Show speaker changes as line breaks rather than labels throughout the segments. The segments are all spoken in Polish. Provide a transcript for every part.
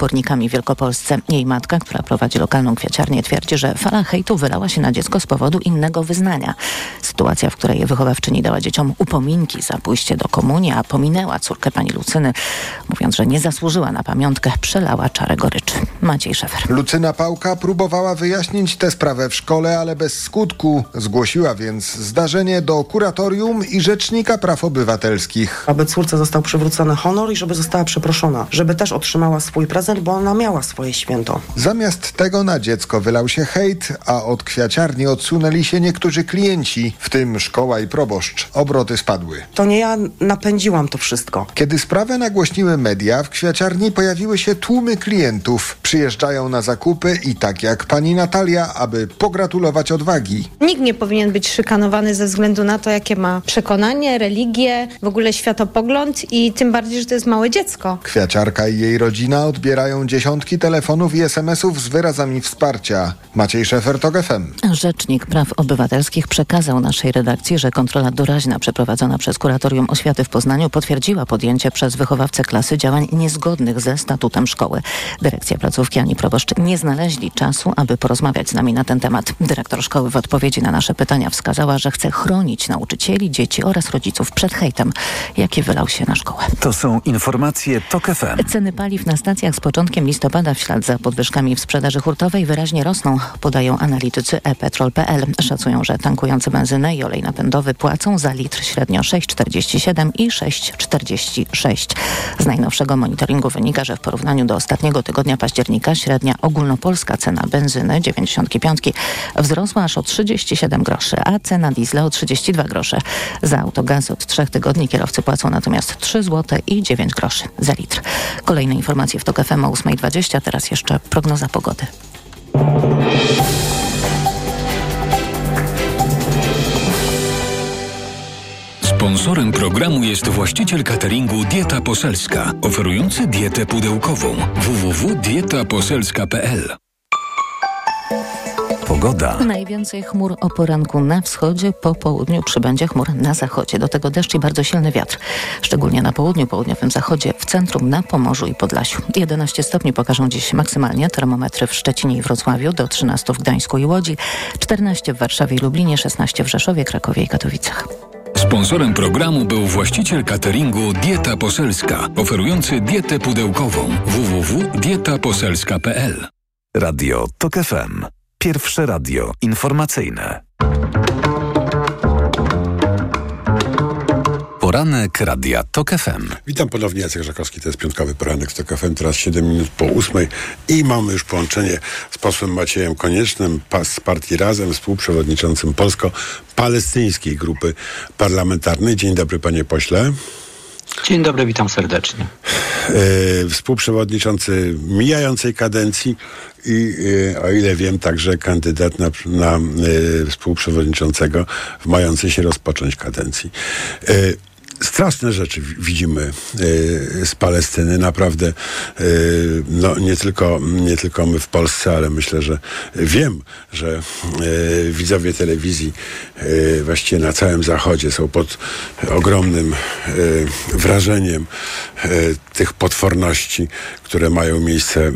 pornikami w Wielkopolsce. Jej matka, która prowadzi lokalną kwiaciarnię, twierdzi, że fala hejtu wylała się na dziecko z powodu innego wyznania. Sytuacja, w której wychowawczyni dała dzieciom upominki za pójście do komunii, a pominęła córkę pani Lucyny, mówiąc, że nie zasłużyła na pamiątkę, przelała czarę goryczy. Maciej Szefer.
Lucyna Pałka próbowała wyjaśnić tę sprawę w szkole, ale bez skutku. Zgłosiła więc zdarzenie do kuratorium i Rzecznika Praw Obywatelskich.
Aby córce został przywrócony honor i żeby została przeproszona, żeby też otrzymała swój prezent, bo ona miała swoje święto.
Zamiast tego na dziecko wylał się hejt, a od kwiaciarni odsunęli się niektórzy klienci, w tym szkoła i proboszcz. Obroty spadły.
To nie ja napędziłam to wszystko.
Kiedy sprawę nagłośniły media, w kwiaciarni pojawiły się tłumy klientów. Przyjeżdżają na zakupy i tak jak pani Natalia, aby pogratulować odwagi.
Nikt nie powinien być szykanowany ze względu na to, jakie ma przekonanie, religię, w ogóle światopogląd i tym bardziej, że to jest małe dziecko.
Kwiaciarka i jej rodzina odbierają dziesiątki telefonów i SMS-ów z wyrazami wsparcia. Maciej Szefer, TOG FM.
Rzecznik Praw Obywatelskich przekazał naszej redakcji, że kontrola doraźna przeprowadzona przez Kuratorium Oświaty w Poznaniu potwierdziła podjęcie przez wychowawcę klasy działań niezgodnych ze statutem szkoły. Dyrekcja placówki ani proboszcz nie znaleźli czasu, aby porozmawiać z nami na ten temat. Dyrektor szkoły w odpowiedzi na nasze pytania wskazała, że chce chronić nauczycieli, dzieci oraz rodziców przed hejtem, jaki wylał się na szkołę.
To są informacje TOK FM.
Ceny paliw na stacjach z początkiem listopada w ślad za podwyżkami w sprzedaży hurtowej wyraźnie rosną, podają analitycy ePetrol.pl. Szacują, że tankujący benzynę i olej napędowy płacą za litr średnio 6,47 i 6,46. Z najnowszego monitoringu wynika, że w porównaniu do ostatniego tygodnia października średnia ogólnopolska cena benzyny 95 wzrosła aż o 37 groszy, a cena diesla o 32 grosze. Za autogaz od trzech tygodni kierowcy płacą natomiast 3 zł i 9 groszy za litr. Kolejne informacje w TOK FM o 8.20, teraz jeszcze prognoza pogody.
Sponsorem programu jest właściciel cateringu Dieta Poselska, oferujący dietę pudełkową www.dietaposelska.pl.
Pogoda.
Najwięcej chmur o poranku na wschodzie, po południu przybędzie chmur na zachodzie. Do tego deszcz i bardzo silny wiatr. Szczególnie na południu, południowym zachodzie, w centrum, na Pomorzu i Podlasiu. 11 stopni pokażą dziś maksymalnie termometry w Szczecinie i Wrocławiu, do 13 w Gdańsku i Łodzi, 14 w Warszawie i Lublinie, 16 w Rzeszowie, Krakowie i Katowicach.
Sponsorem programu był właściciel cateringu Dieta Poselska, oferujący dietę pudełkową www.dietaposelska.pl.
Radio TOK FM. Pierwsze radio informacyjne. Poranek Radia TOK FM.
Witam ponownie, Jacek Żakowski, to jest piątkowy poranek z TOK FM, teraz 7 minut po ósmej i mamy już połączenie z posłem Maciejem Koniecznym z partii Razem, współprzewodniczącym polsko-palestyńskiej grupy parlamentarnej. Dzień dobry panie pośle.
Dzień dobry, witam serdecznie.
Yy, współprzewodniczący mijającej kadencji i yy, o ile wiem, także kandydat na, na yy, współprzewodniczącego w mającej się rozpocząć kadencji straszne rzeczy widzimy y, z Palestyny. Naprawdę y, no, nie, tylko, nie tylko my w Polsce, ale myślę, że wiem, że y, widzowie telewizji właściwie na całym Zachodzie są pod ogromnym wrażeniem tych potworności, które mają miejsce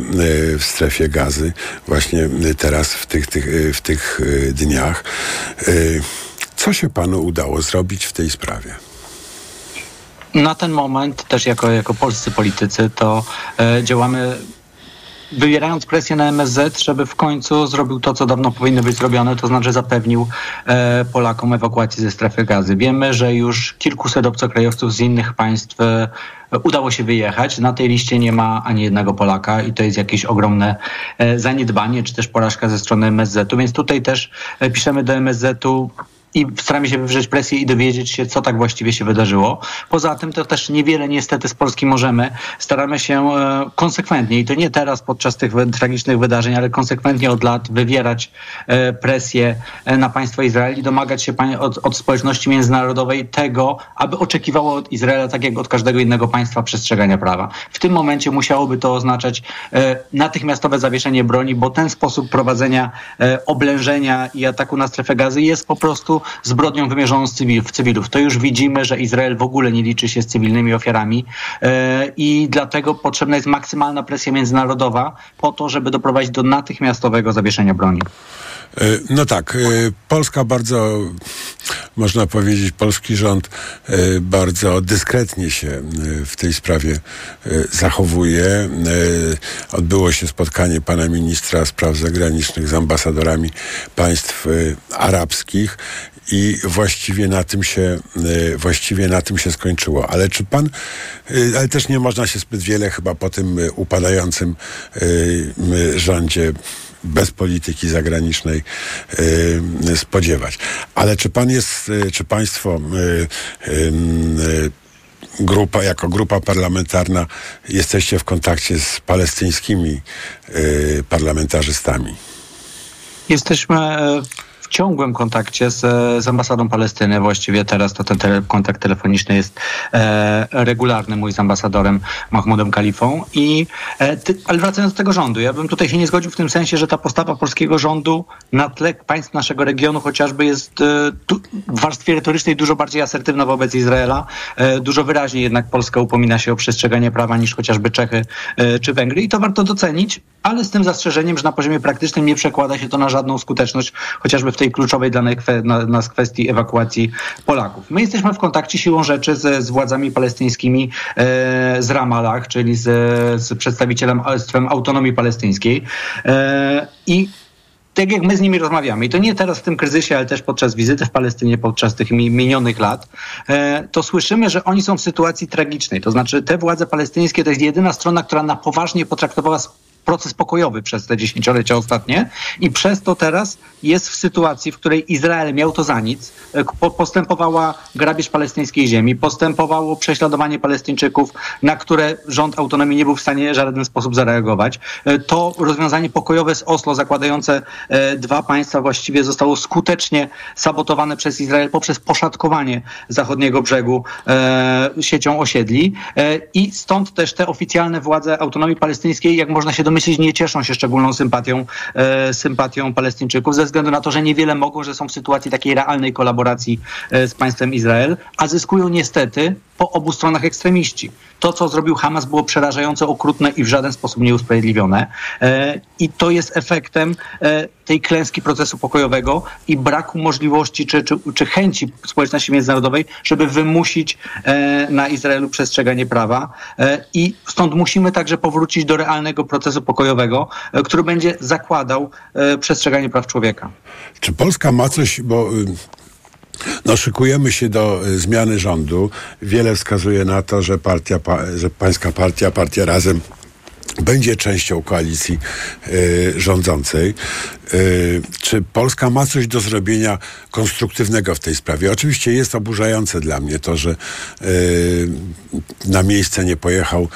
w strefie gazy właśnie teraz w tych, tych, w tych dniach. Co się panu udało zrobić w tej sprawie?
Na ten moment też jako, jako polscy politycy to e, działamy wywierając presję na MSZ, żeby w końcu zrobił to, co dawno powinno być zrobione, to znaczy zapewnił e, Polakom ewakuację ze strefy gazy. Wiemy, że już kilkuset obcokrajowców z innych państw e, udało się wyjechać. Na tej liście nie ma ani jednego Polaka i to jest jakieś ogromne e, zaniedbanie, czy też porażka ze strony MSZ-u. Więc tutaj też e, piszemy do MSZ-u i staramy się wywrzeć presję i dowiedzieć się, co tak właściwie się wydarzyło. Poza tym to też niewiele niestety z Polski możemy. Staramy się e, konsekwentnie i to nie teraz podczas tych tragicznych wydarzeń, ale konsekwentnie od lat wywierać e, presję e, na państwo Izrael i domagać się od, od społeczności międzynarodowej tego, aby oczekiwało od Izraela, tak jak od każdego innego państwa, przestrzegania prawa. W tym momencie musiałoby to oznaczać natychmiastowe zawieszenie broni, bo ten sposób prowadzenia oblężenia i ataku na strefę gazy jest po prostu zbrodnią wymierzoną w cywilów. To już widzimy, że Izrael w ogóle nie liczy się z cywilnymi ofiarami e, i dlatego potrzebna jest maksymalna presja międzynarodowa po to, żeby doprowadzić do natychmiastowego zawieszenia broni.
E, no tak, e, Polska bardzo, można powiedzieć, polski rząd bardzo dyskretnie się w tej sprawie zachowuje. Odbyło się spotkanie pana ministra spraw zagranicznych z ambasadorami państw arabskich i właściwie na tym się właściwie na tym się skończyło. Ale czy pan, ale też nie można się zbyt wiele chyba po tym upadającym rządzie bez polityki zagranicznej spodziewać. Ale czy pan jest, czy państwo grupa, jako grupa parlamentarna jesteście w kontakcie z palestyńskimi parlamentarzystami?
Jesteśmy e, ciągłym kontakcie z, z ambasadą Palestyny. Właściwie teraz to ten tele, kontakt telefoniczny jest e, regularny mój z ambasadorem Mahmudem Kalifą. I, e, ty, ale wracając do tego rządu, ja bym tutaj się nie zgodził w tym sensie, że ta postawa polskiego rządu na tle państw naszego regionu chociażby jest e, tu, w warstwie retorycznej dużo bardziej asertywna wobec Izraela. E, dużo wyraźniej jednak Polska upomina się o przestrzeganie prawa niż chociażby Czechy e, czy Węgry. I to warto docenić, ale z tym zastrzeżeniem, że na poziomie praktycznym nie przekłada się to na żadną skuteczność, chociażby w tej kluczowej dla nas kwestii ewakuacji Polaków. My jesteśmy w kontakcie siłą rzeczy z, z władzami palestyńskimi e, z Ramallah, czyli z, z przedstawicielem autonomii palestyńskiej e, i tak jak my z nimi rozmawiamy, i to nie teraz w tym kryzysie, ale też podczas wizyty w Palestynie, podczas tych minionych lat, e, to słyszymy, że oni są w sytuacji tragicznej. To znaczy te władze palestyńskie to jest jedyna strona, która na poważnie potraktowała proces pokojowy przez te dziesięciolecia ostatnie i przez to teraz jest w sytuacji, w której Izrael miał to za nic, e, postępowała grabież palestyńskiej ziemi, postępowało prześladowanie Palestyńczyków, na które rząd autonomii nie był w stanie w żaden sposób zareagować. E, to rozwiązanie pokojowe z Oslo zakładające e, dwa państwa właściwie zostało skutecznie sabotowane przez Izrael poprzez poszatkowanie zachodniego brzegu siecią osiedli i stąd też te oficjalne władze autonomii palestyńskiej, jak można się domyślić, domyślić, nie cieszą się szczególną sympatią, e, sympatią Palestyńczyków, ze względu na to, że niewiele mogą, że są w sytuacji takiej realnej kolaboracji e, z państwem Izrael, a zyskują niestety po obu stronach ekstremiści. To, co zrobił Hamas, było przerażająco okrutne i w żaden sposób nieusprawiedliwione. E, I to jest efektem e, tej klęski procesu pokojowego i braku możliwości czy, czy, czy chęci społeczności międzynarodowej, żeby wymusić e, na Izraelu przestrzeganie prawa. I stąd musimy także powrócić do realnego procesu pokojowego, który będzie zakładał przestrzeganie praw człowieka.
Czy Polska ma coś, bo y, no, szykujemy się do y, zmiany rządu. Wiele wskazuje na to, że partia, że pańska partia, partia razem będzie częścią koalicji y, rządzącej. Y, czy Polska ma coś do zrobienia konstruktywnego w tej sprawie? Oczywiście jest oburzające dla mnie to, że y, na miejsce nie pojechał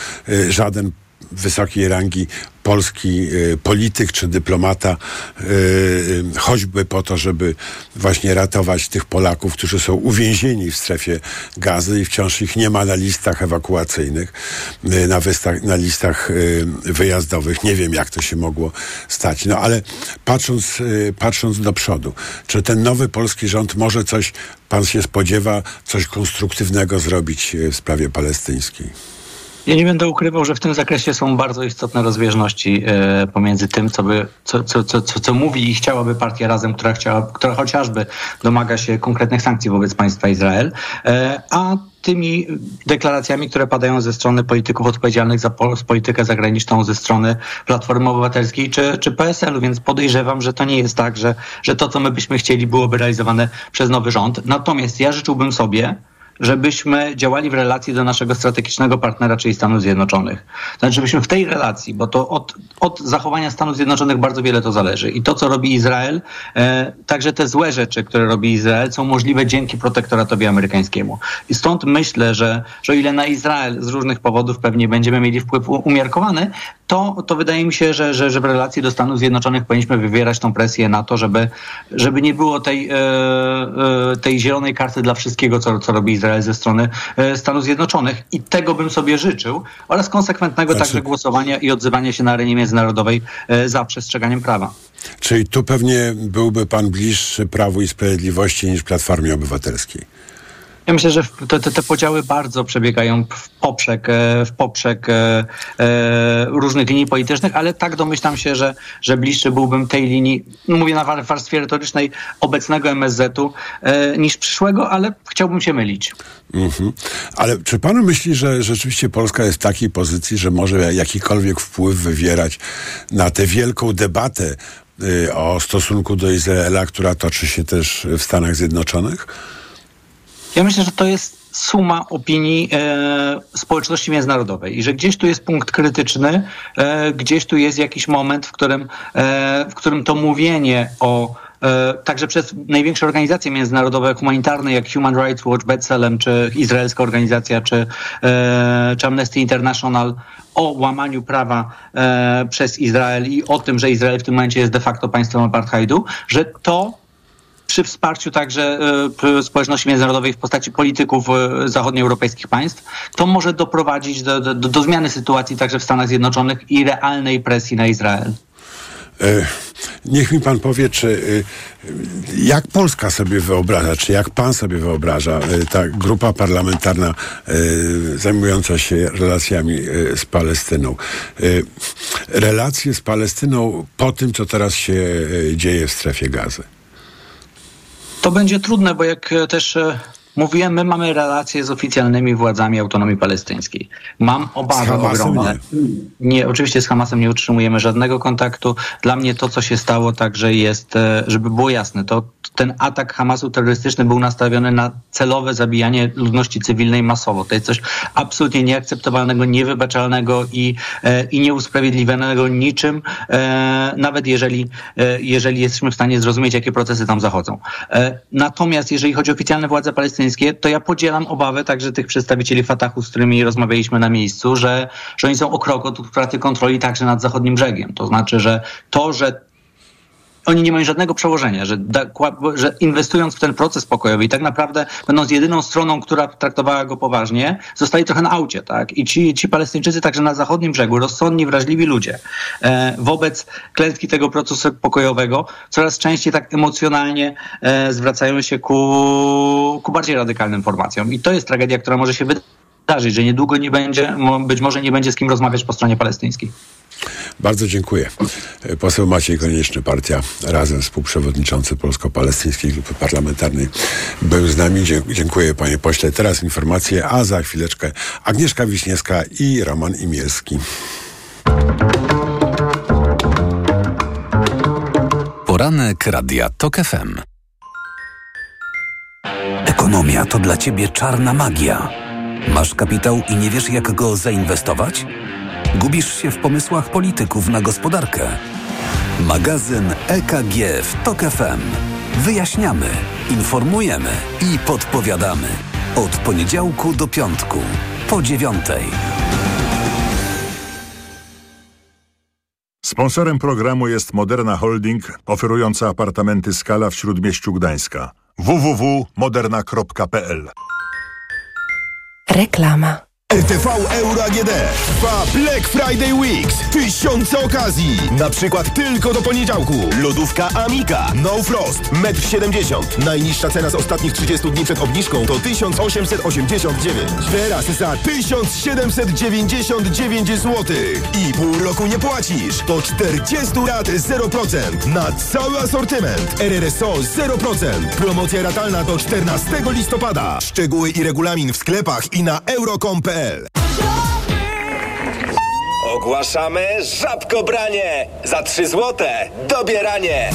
żaden wysokiej rangi polski y, polityk czy dyplomata, y, y, choćby po to, żeby właśnie ratować tych Polaków, którzy są uwięzieni w strefie gazy i wciąż ich nie ma na listach ewakuacyjnych, na, wystach, na listach wyjazdowych. Nie wiem, jak to się mogło stać. No ale patrząc, patrząc do przodu, czy ten nowy polski rząd może coś, pan się spodziewa, coś konstruktywnego zrobić w sprawie palestyńskiej?
Ja nie będę ukrywał, że w tym zakresie są bardzo istotne rozbieżności e, pomiędzy tym, co, by, co, co, co, co, mówi i chciałaby partia Razem, która, chciała, która chociażby domaga się konkretnych sankcji wobec państwa Izrael, e, a tymi deklaracjami, które padają ze strony polityków odpowiedzialnych za politykę zagraniczną, ze strony Platformy Obywatelskiej czy, czy PSL-u, więc podejrzewam, że to nie jest tak, że, że to, co my byśmy chcieli, byłoby realizowane przez nowy rząd. Natomiast ja życzyłbym sobie, żebyśmy działali w relacji do naszego strategicznego partnera, czyli Stanów Zjednoczonych. Znaczy, żebyśmy w tej relacji, bo to od, od zachowania Stanów Zjednoczonych bardzo wiele to zależy. I to, co robi Izrael, e, także te złe rzeczy, które robi Izrael, są możliwe dzięki protektoratowi amerykańskiemu. I stąd myślę, że, że o ile na Izrael z różnych powodów pewnie będziemy mieli wpływ umiarkowany, to, to wydaje mi się, że, że, że w relacji do Stanów Zjednoczonych powinniśmy wywierać tą presję na to, żeby, żeby nie było tej, e, e, tej zielonej karty dla wszystkiego, co, co robi Izrael Izrael ze strony e, Stanów Zjednoczonych i tego bym sobie życzył oraz konsekwentnego znaczy... także głosowania i odzywania się na arenie międzynarodowej e, za przestrzeganiem prawa.
Czyli tu pewnie byłby pan bliższy Prawu i Sprawiedliwości niż Platformie Obywatelskiej.
Ja myślę, że te, te, te podziały bardzo przebiegają w poprzek, e, w poprzek e, e, różnych linii politycznych, ale tak domyślam się, że, że bliższy byłbym tej linii, mówię na warstwie retorycznej, obecnego MSZ-u niż przyszłego, ale chciałbym się mylić.
Mhm. Ale czy pan myśli, że rzeczywiście Polska jest w takiej pozycji, że może jakikolwiek wpływ wywierać na tę wielką debatę y, o stosunku do Izraela, która toczy się też w Stanach Zjednoczonych?
Ja myślę, że to jest suma opinii e, społeczności międzynarodowej i że gdzieś tu jest punkt krytyczny, e, gdzieś tu jest jakiś moment, w którym, e, w którym to mówienie o e, także przez największe organizacje międzynarodowe humanitarne jak Human Rights Watch, B'Tselem, czy izraelska organizacja, czy, e, czy Amnesty International o łamaniu prawa e, przez Izrael i o tym, że Izrael w tym momencie jest de facto państwem apartheidu, że to przy wsparciu także e, społeczności międzynarodowej w postaci polityków e, zachodnioeuropejskich państw, to może doprowadzić do, do, do zmiany sytuacji także w Stanach Zjednoczonych i realnej presji na Izrael.
E, niech mi pan powie, czy jak Polska sobie wyobraża, czy jak pan sobie wyobraża ta grupa parlamentarna zajmująca się relacjami z Palestyną. Relacje z Palestyną po tym, co teraz się dzieje w strefie gazy.
To będzie trudne, bo jak też mówiłem, my mamy relacje z oficjalnymi władzami autonomii palestyńskiej. Mam obawy ogromne. Nie. nie, oczywiście z Hamasem nie utrzymujemy żadnego kontaktu. Dla mnie to, co się stało, także jest, żeby było jasne, to ten atak Hamasu terrorystyczny był nastawiony na celowe zabijanie ludności cywilnej masowo. To jest coś absolutnie nieakceptowalnego, niewybaczalnego i, e, i nieusprawiedliwionego niczym, e, nawet jeżeli, e, jeżeli jesteśmy w stanie zrozumieć, jakie procesy tam zachodzą. E, natomiast jeżeli chodzi o oficjalne władze palestyńskie, to ja podzielam obawę także tych przedstawicieli Fatahu, z którymi rozmawialiśmy na miejscu, że, że oni są o krok od utraty kontroli także nad zachodnim brzegiem. To znaczy, że to, że oni nie mają żadnego przełożenia, że, że inwestując w ten proces pokojowy i tak naprawdę będąc jedyną stroną, która traktowała go poważnie, zostali trochę na aucie, tak? I ci, ci Palestyńczycy także na zachodnim brzegu, rozsądni, wrażliwi ludzie, e, wobec klęski tego procesu pokojowego coraz częściej tak emocjonalnie e, zwracają się ku, ku bardziej radykalnym formacjom. I to jest tragedia, która może się wydarzyć, że niedługo nie będzie, być może nie będzie z kim rozmawiać po stronie palestyńskiej.
Bardzo dziękuję. Poseł Maciej Konieczny, partia Razem, współprzewodniczący Polsko-Palestyńskiej Grupy Parlamentarnej był z nami. Dziękuję panie pośle. Teraz informacje, a za chwileczkę Agnieszka Wiśniewska i Roman Imielski.
Poranek Radia TOK FM. Ekonomia to dla ciebie czarna magia. Masz kapitał i nie wiesz jak go zainwestować? Gubisz się w pomysłach polityków na gospodarkę. Magazyn EKG w TOK FM. Wyjaśniamy, informujemy i podpowiadamy. Od poniedziałku do piątku, po dziewiątej.
Sponsorem programu jest Moderna Holding, oferująca apartamenty Skala w Śródmieściu Gdańska. www.moderna.pl
Reklama.
RTV Euro AGD trwa Black Friday Weeks. Tysiące okazji. Na przykład tylko do poniedziałku. Lodówka Amika. No Frost. 1,70 m. Najniższa cena z ostatnich 30 dni przed obniżką to 1889. Teraz za 1799 zł. I pół roku nie płacisz. To 40 lat 0%. Na cały asortyment. RRSO 0%. Promocja ratalna do 14 listopada. Szczegóły i regulamin w sklepach i na euro.com.pl
Ogłaszamy żabkobranie! Za 3 złote dobieranie!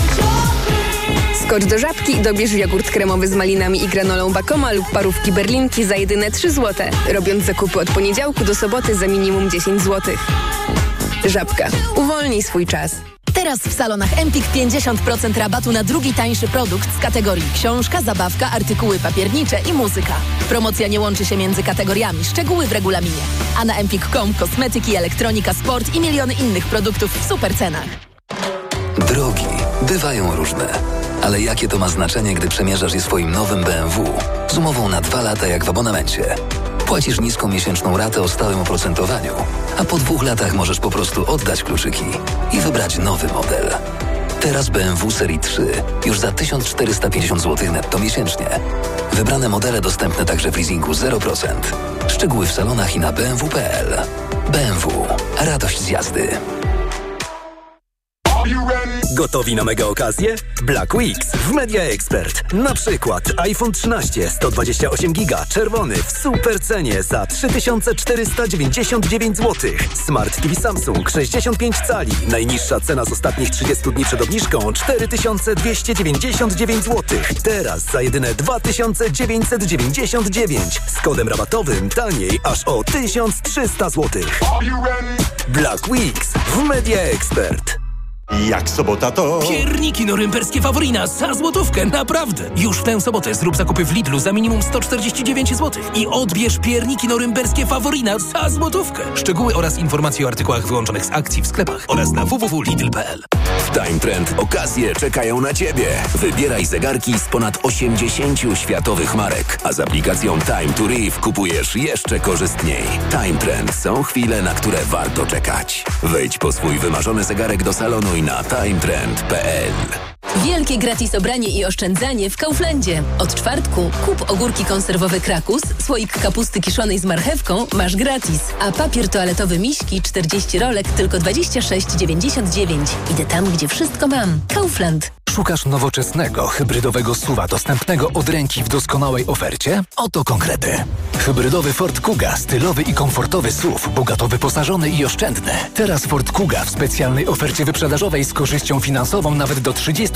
Skocz do żabki i dobierz jogurt kremowy z malinami i granolą Bakoma lub parówki berlinki za jedyne 3 złote. Robiąc zakupy od poniedziałku do soboty za minimum 10 zł. Żabka. Uwolnij swój czas.
Teraz w salonach Empik 50% rabatu na drugi tańszy produkt z kategorii książka, zabawka, artykuły papiernicze i muzyka. Promocja nie łączy się między kategoriami, szczegóły w regulaminie. A na empik.com kosmetyki, elektronika, sport i miliony innych produktów w super cenach.
Drogi bywają różne. Ale jakie to ma znaczenie, gdy przemierzasz je swoim nowym BMW? Z umową na dwa lata jak w abonamencie. Płacisz niską miesięczną ratę o stałym oprocentowaniu, a po dwóch latach możesz po prostu oddać kluczyki i wybrać nowy model. Teraz BMW Serii 3 już za 1450 zł netto miesięcznie. Wybrane modele dostępne także w leasingu 0%. Szczegóły w salonach i na bmw.pl. BMW. Radość z jazdy.
Gotowi na mega okazję? Black Weeks w Media Expert. Na przykład iPhone 13 128 giga czerwony w super cenie za 3499 zł. Smart TV Samsung 65 cali. Najniższa cena z ostatnich 30 dni przed obniżką 4299 zł. Teraz za jedyne 2999 z kodem rabatowym taniej aż o 1300 zł. Black Weeks w Media Expert.
Jak sobota to...
Pierniki norymberskie Faworina za złotówkę, naprawdę! Już w tę sobotę zrób zakupy w Lidlu za minimum 149 zł i odbierz pierniki norymberskie Faworina za złotówkę. Szczegóły oraz informacje o artykułach wyłączonych z akcji w sklepach oraz na www.lidl.pl
Time Trend okazje czekają na Ciebie. Wybieraj zegarki z ponad 80 światowych marek, a z aplikacją Time to Reef kupujesz jeszcze korzystniej. Time Trend są chwile, na które warto czekać. Wejdź po swój wymarzony zegarek do salonu i na timetrend.pl.
Wielkie gratis obranie i oszczędzanie w Kauflandzie. Od czwartku kup ogórki konserwowe Krakus, słoik kapusty kiszonej z marchewką masz gratis, a papier toaletowy Miśki 40 rolek tylko 26,99. Idę tam, gdzie wszystko mam. Kaufland.
Szukasz nowoczesnego, hybrydowego suwa dostępnego od ręki w doskonałej ofercie? Oto konkrety. Hybrydowy Ford Kuga, stylowy i komfortowy SUV, bogato wyposażony i oszczędny. Teraz Ford Kuga w specjalnej ofercie wyprzedażowej z korzyścią finansową nawet do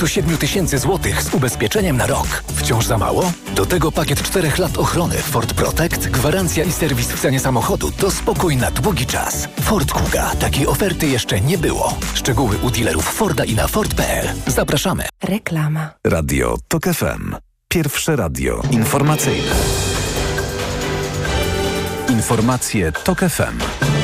37 tysięcy złotych z ubezpieczeniem na rok. Wciąż za mało? Do tego pakiet 4 lat ochrony Ford Protect, gwarancja i serwis w cenie samochodu to spokój na długi czas. Ford Kuga. Takiej oferty jeszcze nie było. Szczegóły u dealerów Forda i na Ford.pl. Zapraszamy.
Reklama.
Radio TOK FM. Pierwsze radio informacyjne. Informacje TOK FM.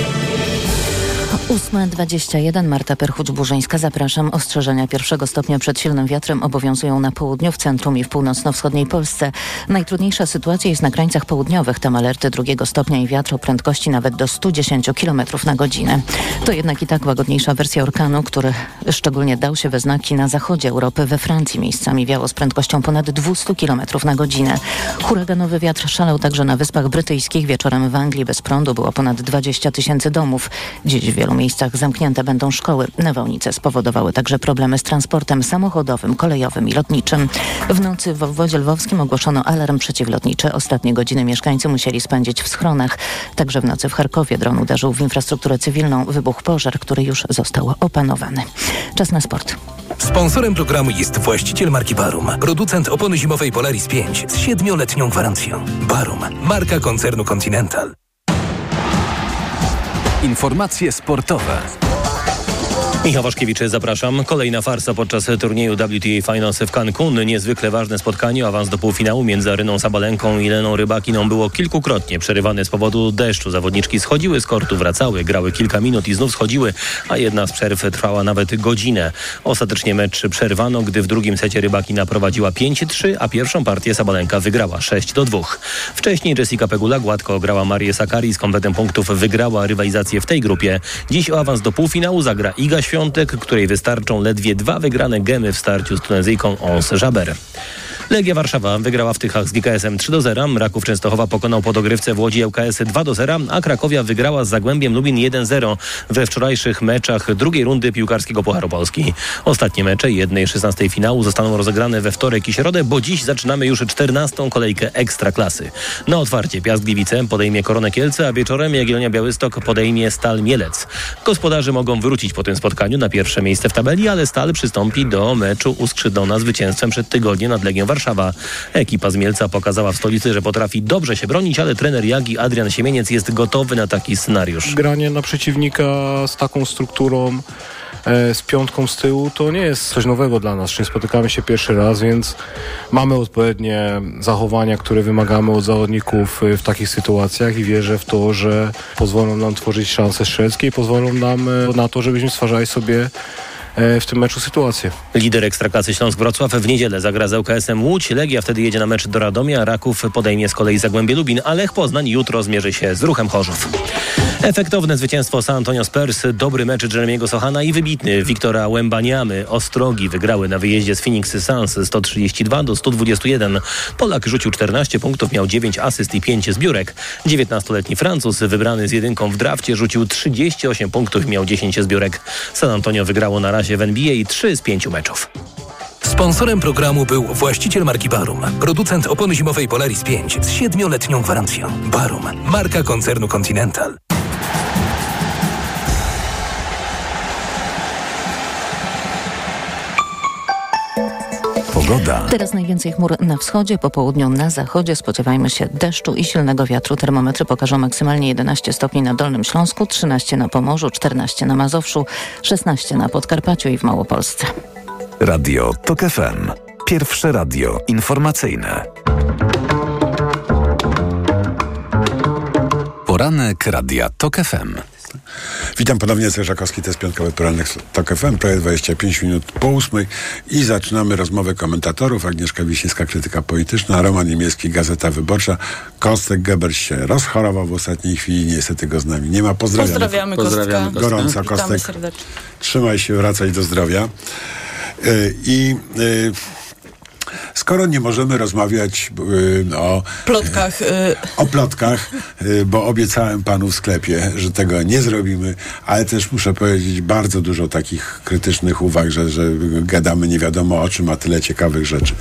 8.21 Marta Perchuć-Burzyńska. Zapraszam. Ostrzeżenia pierwszego stopnia przed silnym wiatrem obowiązują na południu, w centrum i w północno-wschodniej Polsce. Najtrudniejsza sytuacja jest na krańcach południowych. Tam alerty drugiego stopnia i wiatr o prędkości nawet do 110 km na godzinę. To jednak i tak łagodniejsza wersja orkanu, który szczególnie dał się we znaki na zachodzie Europy. We Francji miejscami wiało z prędkością ponad 200 km na godzinę. Huraganowy wiatr szalał także na Wyspach Brytyjskich. Wieczorem w Anglii bez prądu było ponad 20 tysięcy domów. Dziś wielu miejscach zamknięte będą szkoły. Nawałnice spowodowały także problemy z transportem samochodowym, kolejowym i lotniczym. W nocy w obwodzie lwowskim ogłoszono alarm przeciwlotniczy. Ostatnie godziny mieszkańcy musieli spędzić w schronach. Także w nocy w Charkowie dron uderzył w infrastrukturę cywilną. Wybuchł pożar, który już został opanowany. Czas na sport.
Sponsorem programu jest właściciel marki Barum, producent opony zimowej Polaris 5 z siedmioletnią gwarancją. Barum, marka koncernu Continental.
Informacje sportowe.
Michał Waszkiewicz, zapraszam. Kolejna farsa podczas turnieju WTA Finals w Cancun. Niezwykle ważne spotkanie. Awans do półfinału między Aryną Sabalenką i Leną Rybakiną było kilkukrotnie przerywane z powodu deszczu. Zawodniczki schodziły z kortu, wracały, grały kilka minut i znów schodziły, a jedna z przerw trwała nawet godzinę. Ostatecznie mecz przerwano, gdy w drugim secie Rybakina prowadziła 5-3, a pierwszą partię Sabalenka wygrała 6-2. Wcześniej Jessica Pegula gładko grała Marię Sakari z kompletem punktów wygrała rywalizację w tej grupie. Dziś o awans do półfinału zagra Iga Świątek, której wystarczą ledwie dwa wygrane gemy w starciu z Tunezyjką Ons Jaber. Legia Warszawa wygrała w Tychach z GKS-em 3 do 0. Raków Częstochowa pokonał po dogrywce w Łodzi ŁKS 2 do 0, a Krakowia wygrała z Zagłębiem Lubin 1-0 we wczorajszych meczach drugiej rundy piłkarskiego Pucharu Polski. Ostatnie mecze jednej 16 finału zostaną rozegrane we wtorek i środę, bo dziś zaczynamy już 14 kolejkę Ekstraklasy. Na otwarcie Piast Gliwice podejmie Koronę Kielce, a wieczorem Jagiellonia Białystok podejmie Stal Mielec. Gospodarze mogą wrócić po tym spotkaniu na pierwsze miejsce w tabeli, ale Stal przystąpi do meczu uskrzydlona zwycięstwem przed tygodniem nad Legią Warszawa. Ekipa z Mielca pokazała w stolicy, że potrafi dobrze się bronić, ale trener Jagi Adrian Siemieniec jest gotowy na taki scenariusz.
Granie na przeciwnika z taką strukturą e, z piątką z tyłu to nie jest coś nowego dla nas. Czyli spotykamy się pierwszy raz, więc mamy odpowiednie zachowania, które wymagamy od zawodników w takich sytuacjach i wierzę w to, że pozwolą nam tworzyć szanse strzeleckie i pozwolą nam e, na to, żebyśmy stwarzali sobie e, w tym meczu sytuację.
Lider Ekstraklasy Śląsk Wrocław w niedzielę zagra z ŁKS-em Łódź. Legia wtedy jedzie na mecz do Radomia, Raków podejmie z kolei Zagłębie Lubin, a Lech Poznań jutro zmierzy się z Ruchem Chorzów. Efektowne zwycięstwo San Antonio Spurs, dobry mecz Jeremiego Sohana i wybitny Wiktora Łębaniamy. Ostrogi wygrały na wyjeździe z Phoenix Suns 132 do 121. Polak rzucił 14 punktów, miał 9 asyst i 5 zbiórek. 19-letni Francuz wybrany z jedynką w drafcie rzucił 38 punktów miał 10 zbiórek. San Antonio wygrało na razie w NBA 3 z 5 meczów.
Sponsorem programu był właściciel marki Barum, producent opony zimowej Polaris 5 z 7-letnią gwarancją. Barum, marka koncernu Continental.
Pogoda.
Teraz najwięcej chmur na wschodzie, po południu na zachodzie. Spodziewajmy się deszczu i silnego wiatru. Termometry pokażą maksymalnie 11 stopni na Dolnym Śląsku, 13 na Pomorzu, 14 na Mazowszu, 16 na Podkarpaciu i w Małopolsce.
Radio TOK FM. Pierwsze radio informacyjne. Poranek Radia TOK FM.
Witam ponownie, Cezar Żakowski, to jest piątkowy poranek TOK FM, prawie 25 minut po ósmej i zaczynamy rozmowę komentatorów. Agnieszka Wiśniewska, krytyka polityczna, Roman Niemiecki, Gazeta Wyborcza. Kostek Gebers się rozchorował w ostatniej chwili, niestety go z nami nie ma. Pozdrawiamy.
Pozdrawiamy, Pozdrawiamy Kostka.
Gorąco,
Witamy
Kostek.
serdecznie.
Trzymaj się, wracaj do zdrowia. Yy, I yy, skoro nie możemy rozmawiać yy, o
Plotkach. y,
o plotkach, y, bo obiecałem panu w sklepie, że tego nie zrobimy, ale też muszę powiedzieć bardzo dużo takich krytycznych uwag, że, że gadamy nie wiadomo o czym, a tyle ciekawych rzeczy.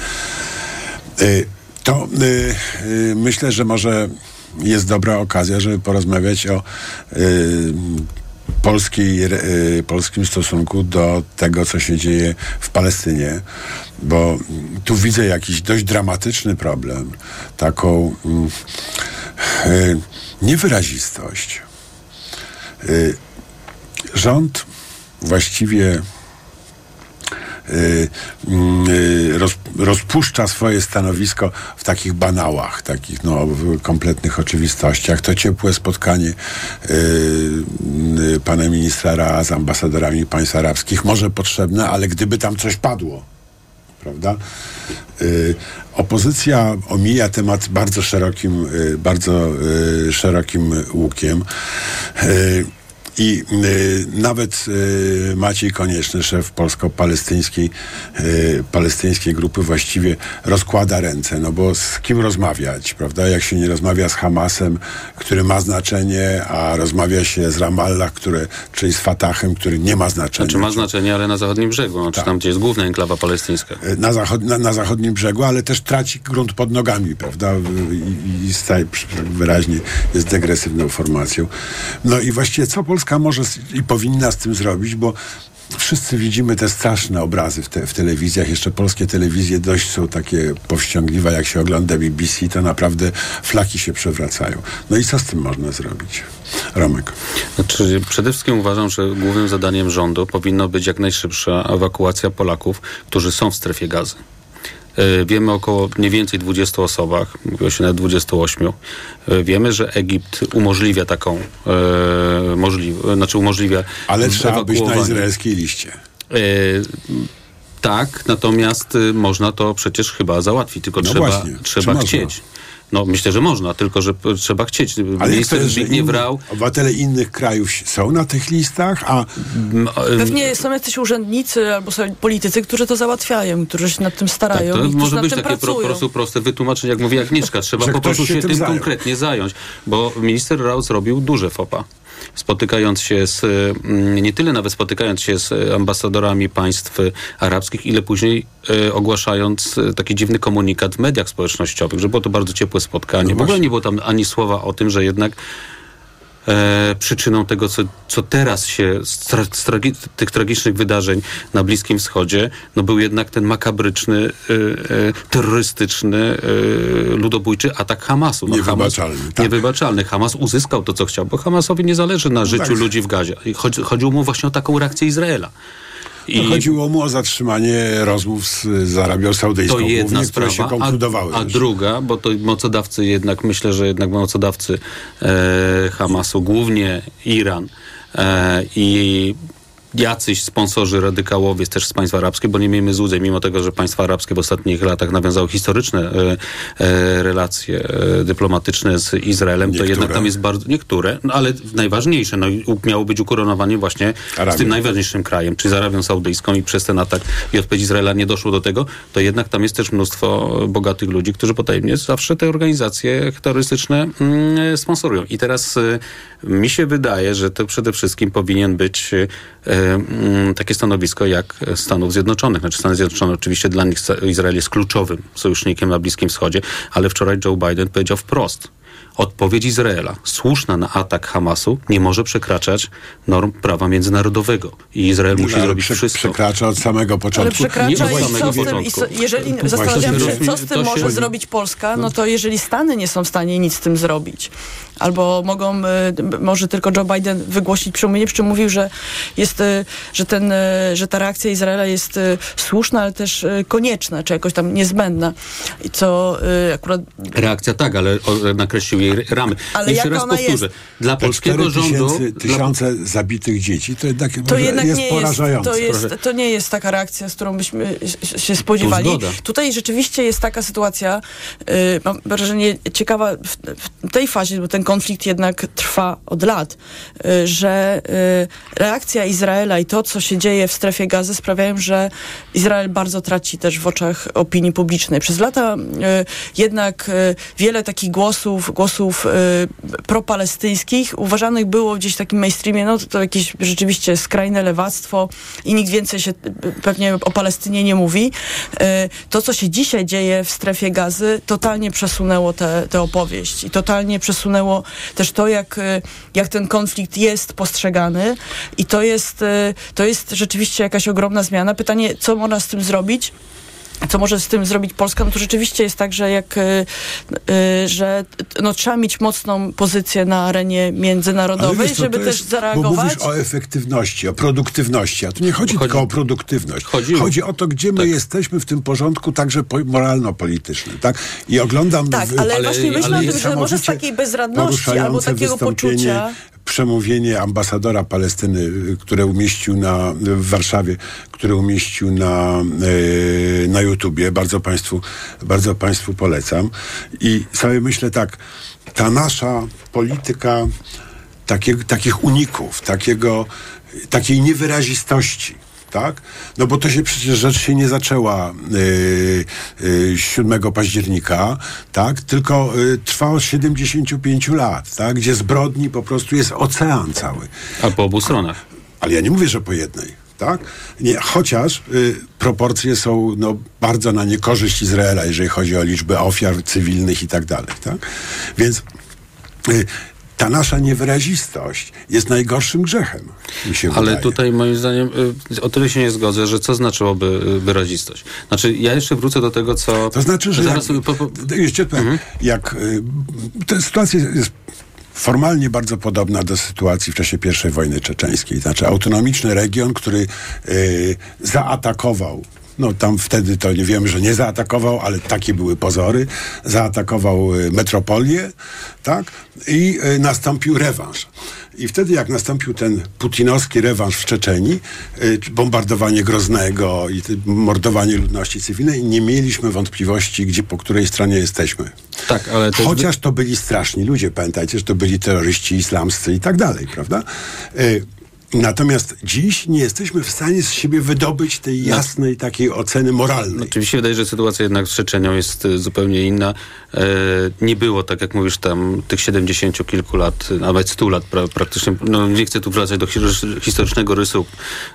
Y, To y, y, myślę, że może jest dobra okazja, żeby porozmawiać o y, polskiej, y, polskim stosunku do tego, co się dzieje w Palestynie, bo tu widzę jakiś dość dramatyczny problem, taką mm, y, niewyrazistość. Y, rząd właściwie rozpuszcza swoje stanowisko w takich banałach, takich no, kompletnych oczywistościach. To ciepłe spotkanie y, y, pana ministra Raa z ambasadorami państw arabskich może potrzebne, ale gdyby tam coś padło, prawda? Y, opozycja omija temat bardzo szerokim, y, bardzo y, szerokim łukiem. Y, i y, nawet y, Maciej Konieczny, szef polsko-palestyńskiej y, palestyńskiej grupy, właściwie rozkłada ręce, no bo z kim rozmawiać, prawda? Jak się nie rozmawia z Hamasem, który ma znaczenie, a rozmawia się z Ramallah, który, czyli z Fatahem, który nie ma znaczenia.
Znaczy ma znaczenie, ale na zachodnim brzegu, znaczy tam, gdzie jest główna enklawa palestyńska.
na, zachod, na, na zachodnim brzegu, ale też traci grunt pod nogami, prawda? I, i staje wyraźnie jest degresywną formacją. No i właściwie co Polska może z, i powinna z tym zrobić, bo wszyscy widzimy te straszne obrazy w, te, w telewizjach. Jeszcze polskie telewizje dość są takie powściągliwe, jak się ogląda BBC, to naprawdę flaki się przewracają. No i co z tym można zrobić? Romek.
Znaczy, przede wszystkim uważam, że głównym zadaniem rządu powinno być jak najszybsza ewakuacja Polaków, którzy są w strefie gazy. E, Wiemy około mniej więcej 20 osobach, mówiło się nawet 28. E, Wiemy, że Egipt umożliwia taką, e, możli, znaczy umożliwia
Ale trzeba być na izraelskiej liście.
E, tak, natomiast y, można to przecież chyba załatwić, tylko
No
trzeba,
właśnie,
trzeba
można?
No myślę, że można, tylko że trzeba chcieć.
Ale
Minister Zbigniew
inni,
Rau
obywatele innych krajów są na tych listach, a
Pewnie są jacyś urzędnicy albo są politycy, którzy to załatwiają, którzy się nad tym starają
Tak, to może być takie
pracują.
prostu proste wytłumaczenie, jak mówi Agnieszka. Trzeba po prostu
się
się
tym zajął.
konkretnie zająć, bo minister Rau zrobił duże fopa. Spotykając się z, mm, nie tyle nawet spotykając się z ambasadorami państw arabskich, ile później e, ogłaszając e, taki dziwny komunikat w mediach społecznościowych, że było to bardzo ciepłe spotkanie.
No
w ogóle nie było tam ani słowa o tym, że jednak e, przyczyną tego, co, co teraz się tra- tragi- tych tragicznych wydarzeń na Bliskim Wschodzie, no był jednak ten makabryczny, e, e, terrorystyczny, e, ludobójczy atak Hamasu. No,
Niewybaczalny,
Hamas,
tak.
Niewybaczalny. Hamas uzyskał to, co chciał, bo Hamasowi nie zależy na życiu
tak.
ludzi w Gazie. Chodzi, chodziło mu właśnie o taką reakcję Izraela.
I... chodziło mu o zatrzymanie rozmów z, z Arabią Saudyjską,
To jedna
głównie, które się
sprawa,
konkludowały.
a, a druga, bo to mocodawcy jednak, myślę, że jednak mocodawcy e, Hamasu, głównie Iran e, i jacyś sponsorzy radykałowie też z państw arabskich, bo nie miejmy złudzeń, mimo tego, że państwa arabskie w ostatnich latach nawiązały historyczne e, e, relacje e, dyplomatyczne z Izraelem,
Niektóre.
to jednak tam jest bardzo, niektóre, no, ale najważniejsze, no miało być ukoronowanie właśnie z tym najważniejszym krajem, czyli z Arabią Saudyjską i przez ten atak i odpowiedź Izraela nie doszło do tego, to jednak tam jest też mnóstwo bogatych ludzi, którzy potajemnie zawsze te organizacje terrorystyczne mm, sponsorują. I teraz y, mi się wydaje, że to przede wszystkim powinien być y, mm, takie stanowisko jak Stanów Zjednoczonych. Znaczy Stany Zjednoczone oczywiście dla nich Izrael jest kluczowym sojusznikiem na Bliskim Wschodzie, ale wczoraj Joe Biden powiedział wprost, Odpowiedź Izraela, słuszna na atak Hamasu, nie może przekraczać norm prawa międzynarodowego. I Izrael musi
Ale
zrobić
prze-
wszystko.
Przekracza od samego początku.
Ale przekracza
Nie
i
od
co
samego
z tym, i
początku.
so, jeżeli zastanawiam się, co z tym
to się-
może zrobić Polska, no to jeżeli Stany nie są w stanie nic z tym zrobić, albo mogą, b- może tylko Joe Biden wygłosić przemówienie, przy czym mówił, że jest, e, że, ten, e, że ta reakcja Izraela jest słuszna, ale też konieczna, czy jakoś tam niezbędna. I co akurat
Reakcja tak, ale nakreślił jej ramy.
Ale
Jeszcze raz powtórzę.
jest?
Dla
Te
polskiego
4
rządu...
tysięcy,
Dla,
tysiące zabitych dzieci, to jednak,
To jednak
jest
nie jest,
porażające.
to, jest, to nie jest taka reakcja, z którą byśmy się spodziewali. Tutaj rzeczywiście jest taka sytuacja, y, mam wrażenie, ciekawa w, w tej fazie, bo ten konflikt jednak trwa od lat, y, że y, reakcja Izraela i to, co się dzieje w strefie gazy sprawiają, że Izrael bardzo traci też w oczach opinii publicznej. Przez lata y, jednak y, wiele takich głosów, głosów y, propalestyńskich uważanych było gdzieś w takim mainstreamie, no to, to jakieś rzeczywiście skrajne lewactwo i nikt więcej się pewnie o Palestynie nie mówi. Y, To, co się dzisiaj dzieje w strefie gazy, totalnie przesunęło tę opowieść i totalnie przesunęło też to, jak, y, jak ten konflikt jest postrzegany i to jest, to jest rzeczywiście jakaś ogromna zmiana. Pytanie, co można z tym zrobić? Co może z tym zrobić Polska? No to rzeczywiście jest tak, że jak, y, y, że no, trzeba mieć mocną pozycję na arenie
Ale
międzynarodowej,
co,
żeby
to
też
jest-
zareagować.
Bo mówisz o efektywności, o produktywności, a tu nie chodzi, tylko o produktywność.
Chodzi-
Chodzi o to, gdzie my jesteśmy w tym porządku także po- moralno-politycznym, tak? I oglądam...
Tak,
w-
ale właśnie myślę o tym, że może z takiej bezradności albo takiego poczucia...
Przemówienie ambasadora Palestyny, y, które umieścił na, w Warszawie, które umieścił na, y, na YouTubie. Bardzo państwu, bardzo państwu polecam. I sobie myślę tak, ta nasza polityka takiego, takich uników, takiego, takiej niewyrazistości, tak? No bo to się przecież rzecz się nie zaczęła y, y, 7 października, tak? Tylko y, trwa od 75 lat, tak? Gdzie zbrodni po prostu jest ocean cały.
A po obu stronach.
Ale ja nie mówię, że po jednej. Tak? Nie, chociaż y, proporcje są no, bardzo na niekorzyść Izraela, jeżeli chodzi o liczbę ofiar cywilnych i tak dalej. Tak? Więc y, ta nasza niewyrazistość jest najgorszym grzechem,
Ale
wydaje.
tutaj moim zdaniem y, o tyle się nie zgodzę, że co znaczyłoby y, wyrazistość? Znaczy ja jeszcze wrócę do tego, co...
To znaczy, że
Zaraz
jak,
po, po,
jeszcze powiem, jak y, ta sytuacja jest formalnie bardzo podobna do sytuacji w czasie I wojny czeczeńskiej. Znaczy autonomiczny region, który y, zaatakował no tam wtedy to nie wiemy, że nie zaatakował, ale takie były pozory. Zaatakował y, metropolię, tak? I y, nastąpił rewanż. I wtedy jak nastąpił ten putinowski rewanż w Czeczeni, y, bombardowanie Groznego i mordowanie ludności cywilnej, nie mieliśmy wątpliwości, gdzie po której stronie jesteśmy.
Tak, ale to
Chociaż to byli straszni ludzie, pamiętajcie, że to byli terroryści islamscy i tak dalej, prawda? Natomiast dziś nie jesteśmy w stanie z siebie wydobyć tej jasnej takiej oceny moralnej.
Oczywiście wydaje, że sytuacja jednak z Czeczenią jest y, zupełnie inna. E, nie było, tak jak mówisz, tam tych 70 kilku lat, nawet 100 lat pra, praktycznie. No, nie chcę tu wracać do hi- historycznego rysu.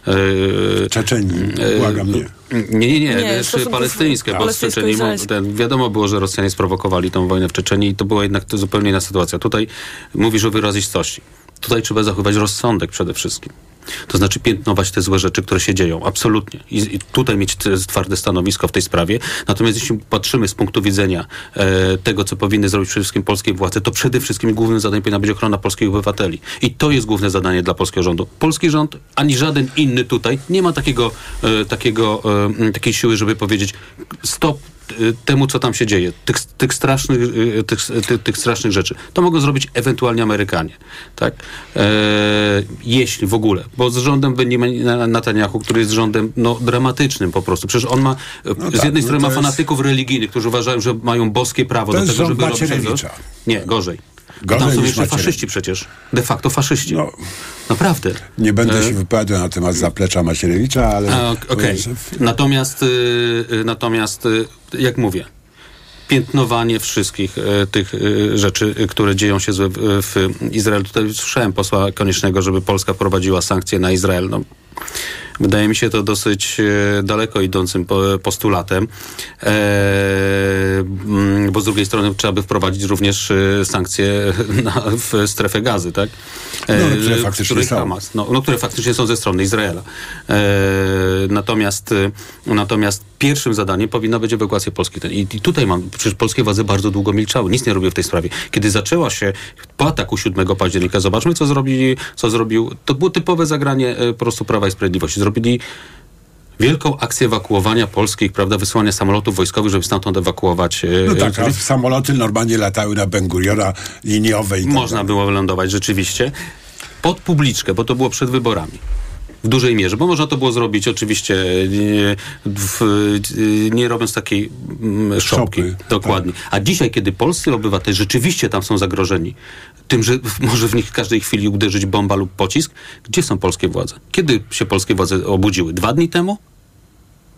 E,
Czeczeni,
e,
błagam, nie.
Nie, nie, nie,
Nie,
palestyńskie, bo z Czeczeni, wiadomo było, że Rosjanie sprowokowali tą wojnę w Czeczeni i to była jednak to zupełnie inna sytuacja. Tutaj mówisz o wyrazistości. Tutaj trzeba zachować rozsądek przede wszystkim. To znaczy piętnować te złe rzeczy, które się dzieją. Absolutnie. I, i tutaj mieć twarde stanowisko w tej sprawie. Natomiast jeśli patrzymy z punktu widzenia e, tego, co powinny zrobić przede wszystkim polskie władze, to przede wszystkim głównym zadaniem powinna być ochrona polskich obywateli. I to jest główne zadanie dla polskiego rządu. Polski rząd, ani żaden inny tutaj, nie ma takiego, e, takiego, e, takiej siły, żeby powiedzieć stop, temu, co tam się dzieje, tych, tych, strasznych, y, tych, tych, tych strasznych rzeczy. To mogą zrobić ewentualnie Amerykanie. Tak? E, jeśli w ogóle. Bo z rządem Benjamin Netanyahu, który jest rządem no, dramatycznym po prostu. Przecież on ma, no z
tak,
jednej
no
strony
to
ma
jest-
fanatyków religijnych, którzy uważają, że mają boskie prawo
To
do
jest
tego, żeby robić. Nie, gorzej.
Gorzej
tam są jeszcze faszyści przecież. De facto faszyści. Naprawdę.
Nie będę
E,
się wypowiadał na temat zaplecza Macierewicza, ale...
Okej. Natomiast, y, y, natomiast y, jak mówię, piętnowanie wszystkich y, tych y, rzeczy, y, które dzieją się w, w Izraelu. Tutaj słyszałem posła Koniecznego, żeby Polska wprowadziła sankcje na Izrael. No, wydaje mi się to dosyć e, daleko idącym po- postulatem, e, mm, bo z drugiej strony trzeba by wprowadzić również e, sankcje na, w strefę gazy, tak?
No, które faktycznie są.
Hamas, no, no, które faktycznie są ze strony Izraela. Natomiast, natomiast pierwszym zadaniem powinna być ewakuacja Polski. I, I tutaj mam, przecież polskie władze bardzo długo milczały, nic nie robiły w tej sprawie. Kiedy zaczęła się po ataku 7 października, zobaczmy co zrobili, co zrobił, to było typowe zagranie po prostu Prawa i Sprawiedliwości. Zrobili wielką akcję ewakuowania polskich, prawda, wysłania samolotów wojskowych, żeby stamtąd ewakuować e,
No tak, a samoloty normalnie latały na Ben Guriona liniowe i tak
Można było wylądować rzeczywiście pod publiczkę, bo to było przed wyborami. W dużej mierze, bo można to było zrobić oczywiście nie, w, nie robiąc takiej mm, szopki. Dokładnie. A dzisiaj, kiedy polscy obywatele rzeczywiście tam są zagrożeni, tym, że może w nich w każdej chwili uderzyć bomba lub pocisk, gdzie są polskie władze? Kiedy się polskie władze obudziły? Dwa dni temu?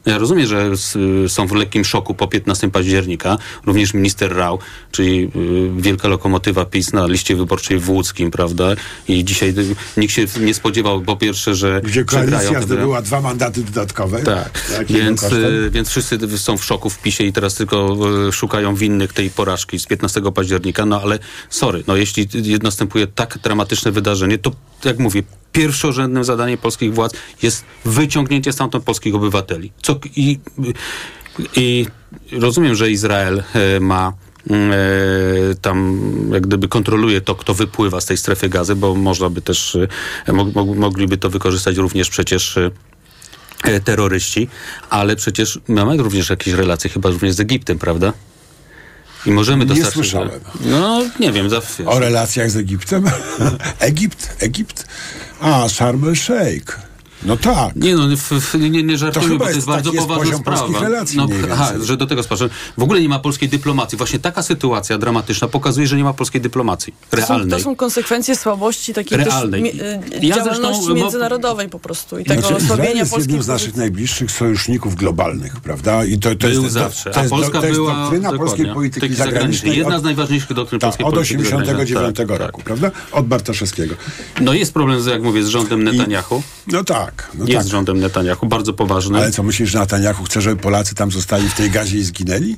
Ja rozumiem, że s- są w lekkim szoku po 15 października. Również minister Rał, czyli y, wielka lokomotywa PiS na liście wyborczej w Łódzkim, prawda? I dzisiaj y, nikt się nie spodziewał, po pierwsze, że
Gdzie koalicja zdobyła dwa mandaty dodatkowe.
tak, więc,
kosztem?
y, więc wszyscy są w szoku w PiSie i teraz tylko y, szukają winnych tej porażki z 15 października, no ale sorry, no jeśli y, następuje tak dramatyczne wydarzenie, to jak mówię, pierwszorzędnym zadaniem polskich władz jest wyciągnięcie stamtąd polskich obywateli. Co, i, I rozumiem, że Izrael e, ma e, tam jak gdyby kontroluje to, kto wypływa z tej strefy gazy, bo można by też, e, mog, mog, mogliby to wykorzystać również przecież terroryści, ale przecież mamy również jakieś relacje chyba również z Egiptem, prawda? I możemy
Nie
dostarczyć...
słyszałem.
No, nie wiem. Za,
O relacjach z Egiptem? Egipt? Egipt? A, Sharm el Sheikh. No tak.
Nie no, f, f, nie, nie żartujmy,
chyba
bo to jest
jest-
bardzo
jest
poważna sprawa.
polskich relacji
no,
mniej
aha, że do tego sparzę. W ogóle nie ma polskiej dyplomacji. Właśnie taka sytuacja dramatyczna pokazuje, że nie ma polskiej dyplomacji.
To są,
Realnej.
to są konsekwencje słabości takiej
Realnej.
też mi,
Ja
działalności
zresztą, mo-
międzynarodowej po prostu i tego
Znaczy,
osłabienia
jest jednym
polskiej
z naszych najbliższych sojuszników globalnych, prawda? I to, to
Był
jest,
zawsze.
To
A
jest,
Polska
to jest
była
doktryna polskiej polityki zagranicznej.
Jedna
od-
z najważniejszych doktryn
tak,
polskiej
od
polityki
89
zagranicznej. Tak,
roku, prawda? Od Bartoszewskiego.
No jest problem, jak mówię, z rządem Netanyahu.
No tak. No
jest
tak.
z rządem Netanyahu, bardzo poważny.
Ale co, myślisz, że Netanyahu chce, żeby Polacy tam zostali w tej gazie i zginęli?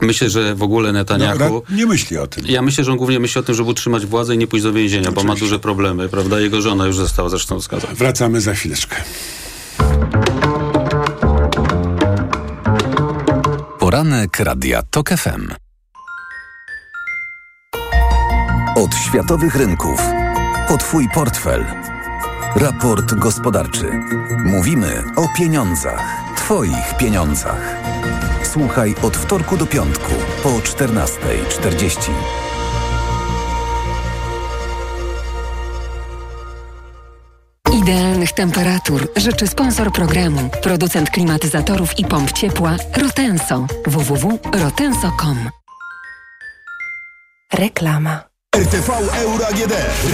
Myślę, że w ogóle Netanyahu...
No, nie myśli o tym.
Ja myślę, że on głównie myśli o tym, żeby utrzymać władzę i nie pójść do więzienia, bo ma duże problemy, prawda? Jego żona już została zresztą skazana.
Wracamy za chwileczkę.
Poranek Radia TOK FM. Od światowych rynków. Po Twój portfel. Raport gospodarczy. Mówimy o pieniądzach. Twoich pieniądzach. Słuchaj od wtorku do piątku po 14.40.
Idealnych temperatur życzy sponsor programu, producent klimatyzatorów i pomp ciepła Rotenso. www.rotenso.com Reklama.
RTV Euro AGD.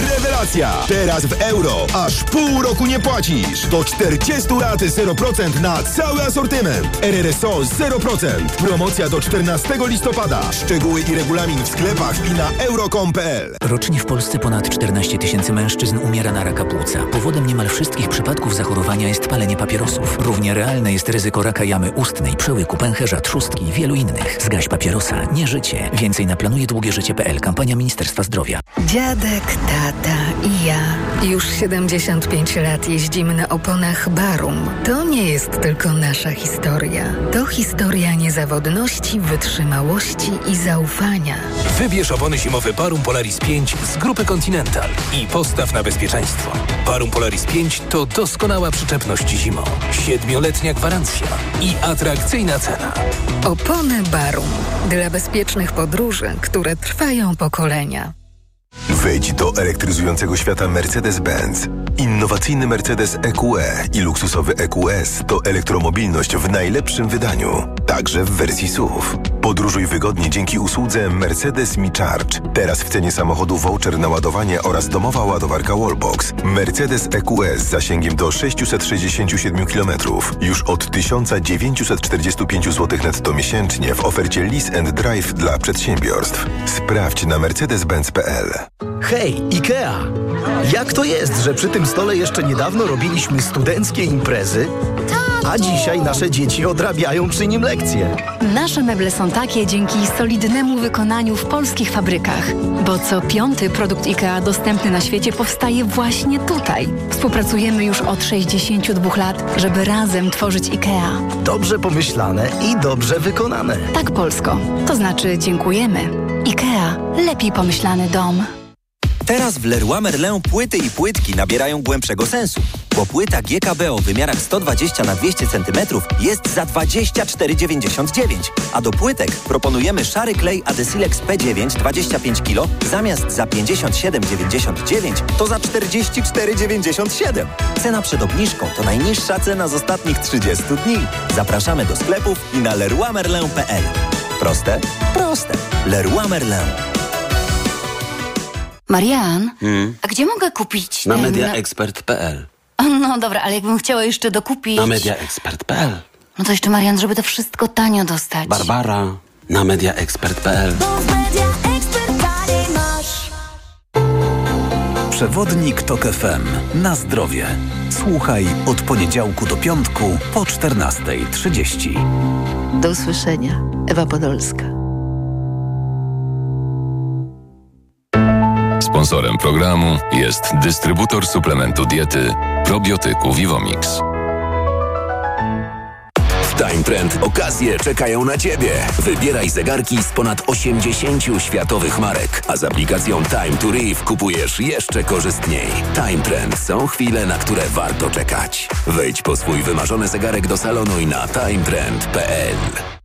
Rewelacja! Teraz w euro aż pół roku nie płacisz. Do 40 lat 0% na cały asortyment. RRSO 0%. Promocja do 14 listopada. Szczegóły i regulamin w sklepach i na euro.com.pl.
Rocznie w Polsce ponad 14 tysięcy mężczyzn umiera na raka płuca. Powodem niemal wszystkich przypadków zachorowania jest palenie papierosów. Równie realne jest ryzyko raka jamy ustnej, przełyku, pęcherza, trzustki i wielu innych. Zgaś papierosa, nie życie. Więcej na planujedługieżycie.pl. Kampania Ministerstwa zdrowia.
Dziadek, tata i ja. Już 75 lat jeździmy na oponach Barum. To nie jest tylko nasza historia. To historia niezawodności, wytrzymałości i zaufania.
Wybierz opony zimowe Barum Polaris 5 z grupy Continental i postaw na bezpieczeństwo. Barum Polaris 5 to doskonała przyczepność zimą, siedmioletnia gwarancja i atrakcyjna cena.
Opony Barum. Dla bezpiecznych podróży, które trwają pokolenia.
Wejdź do elektryzującego świata Mercedes-Benz. Innowacyjny Mercedes EQE i luksusowy EQS to elektromobilność w najlepszym wydaniu, także w wersji SUV. Podróżuj wygodnie dzięki usłudze Mercedes Me Charge. Teraz w cenie samochodu voucher na ładowanie oraz domowa ładowarka Wallbox. Mercedes EQS z zasięgiem do 667 km już od 1945 zł netto miesięcznie w ofercie Lease and Drive dla przedsiębiorstw. Sprawdź na mercedes-benz.pl.
Hej, IKEA! Jak to jest, że przy tym stole jeszcze niedawno robiliśmy studenckie imprezy, a dzisiaj nasze dzieci odrabiają przy nim lekcje?
Nasze meble są takie dzięki solidnemu wykonaniu w polskich fabrykach, bo co piąty produkt IKEA dostępny na świecie powstaje właśnie tutaj. Współpracujemy już od 62 lat, żeby razem tworzyć IKEA.
Dobrze pomyślane i dobrze wykonane.
Tak, Polsko. To znaczy dziękujemy. IKEA. Lepiej pomyślany dom.
Teraz w Leroy Merlin płyty i płytki nabierają głębszego sensu, bo płyta GKB o wymiarach 120 na 200 cm jest za 24,99, a do płytek proponujemy szary klej Adesilex P9 25 kg zamiast za 57,99 to za 44,97. Cena przed obniżką to najniższa cena z ostatnich 30 dni. Zapraszamy do sklepów i na leroymerlin.pl. Proste? Proste. Leroy Merlin.
Marian,
Hmm.
a gdzie mogę kupić
Na
ten...
mediaexpert.pl
No dobra, ale jakbym chciała jeszcze dokupić...
Na mediaexpert.pl
No to jeszcze, Marian, żeby to wszystko tanio dostać.
Barbara na mediaexpert.pl
Przewodnik TOK FM. Na zdrowie. Słuchaj od poniedziałku do piątku po 14.30.
Do usłyszenia. Ewa Podolska.
Sponsorem programu jest dystrybutor suplementu diety probiotyku Vivomix.
Time Trend okazje czekają na Ciebie. Wybieraj zegarki z ponad 80 światowych marek, a z aplikacją Time to Reef kupujesz jeszcze korzystniej. Time Trend są chwile, na które warto czekać. Wejdź po swój wymarzony zegarek do salonu i na timetrend.pl.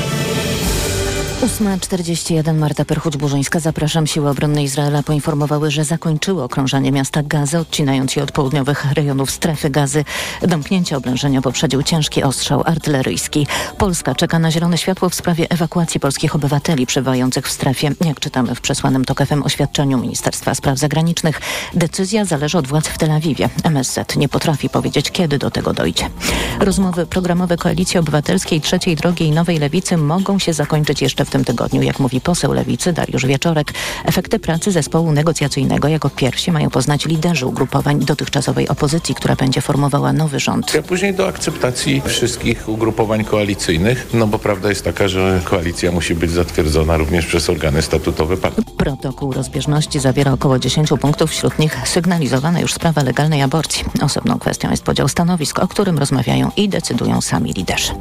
8.41 Marta Perchuć-Burzyńska. Zapraszam. Siły obronne Izraela poinformowały, że zakończyły okrążanie miasta Gazy, odcinając je od południowych rejonów strefy gazy. Domknięcie oblężenia poprzedził ciężki ostrzał artyleryjski. Polska czeka na zielone światło w sprawie ewakuacji polskich obywateli przebywających w strefie. Jak czytamy w przesłanym TOK FM oświadczeniu Ministerstwa Spraw Zagranicznych, decyzja zależy od władz w Tel Awiwie. MSZ nie potrafi powiedzieć, kiedy do tego dojdzie. Rozmowy programowe Koalicji Obywatelskiej, Trzeciej Drogi i Nowej Lewicy mogą się zakończyć jeszcze w tym tygodniu. Jak mówi poseł Lewicy Dariusz Wieczorek, efekty pracy zespołu negocjacyjnego jako pierwsi mają poznać liderzy ugrupowań dotychczasowej opozycji, która będzie formowała nowy rząd.
A później do akceptacji wszystkich ugrupowań koalicyjnych, no bo prawda jest taka, że koalicja musi być zatwierdzona również przez organy statutowe partii.
Protokół rozbieżności zawiera około 10 punktów, wśród nich sygnalizowana już sprawa legalnej aborcji. Osobną kwestią jest podział stanowisk, o którym rozmawiają i decydują sami liderzy.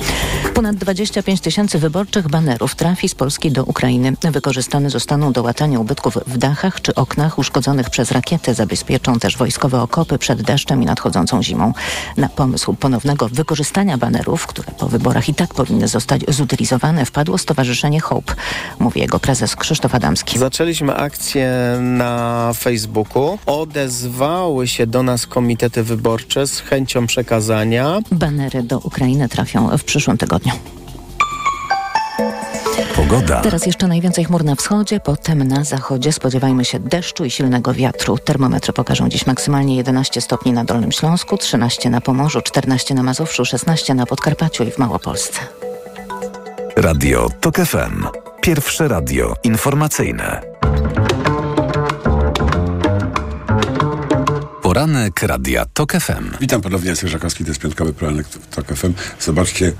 Ponad 25 tysięcy wyborczych banerów trafi z Polski do Ukrainy wykorzystane zostaną do łatania ubytków w dachach czy oknach uszkodzonych przez rakiety. Zabezpieczą też wojskowe okopy przed deszczem i nadchodzącą zimą. Na pomysł ponownego wykorzystania banerów, które po wyborach i tak powinny zostać zutylizowane, wpadło Stowarzyszenie Hope, mówi jego prezes Krzysztof Adamski.
Zaczęliśmy akcję na Facebooku. Odezwały się do nas komitety wyborcze z chęcią przekazania.
Banery do Ukrainy trafią w przyszłym tygodniu.
Pogoda.
Teraz jeszcze najwięcej chmur na wschodzie, potem na zachodzie spodziewajmy się deszczu i silnego wiatru. Termometry pokażą dziś maksymalnie 11 stopni na Dolnym Śląsku, 13 na Pomorzu, 14 na Mazowszu, 16 na Podkarpaciu i w Małopolsce.
Radio TOK FM. Pierwsze radio informacyjne. Poranek Radia TOK FM.
Witam ponownie, Jacek Żakowski, to jest piątkowy poranek TOK FM. Zobaczcie,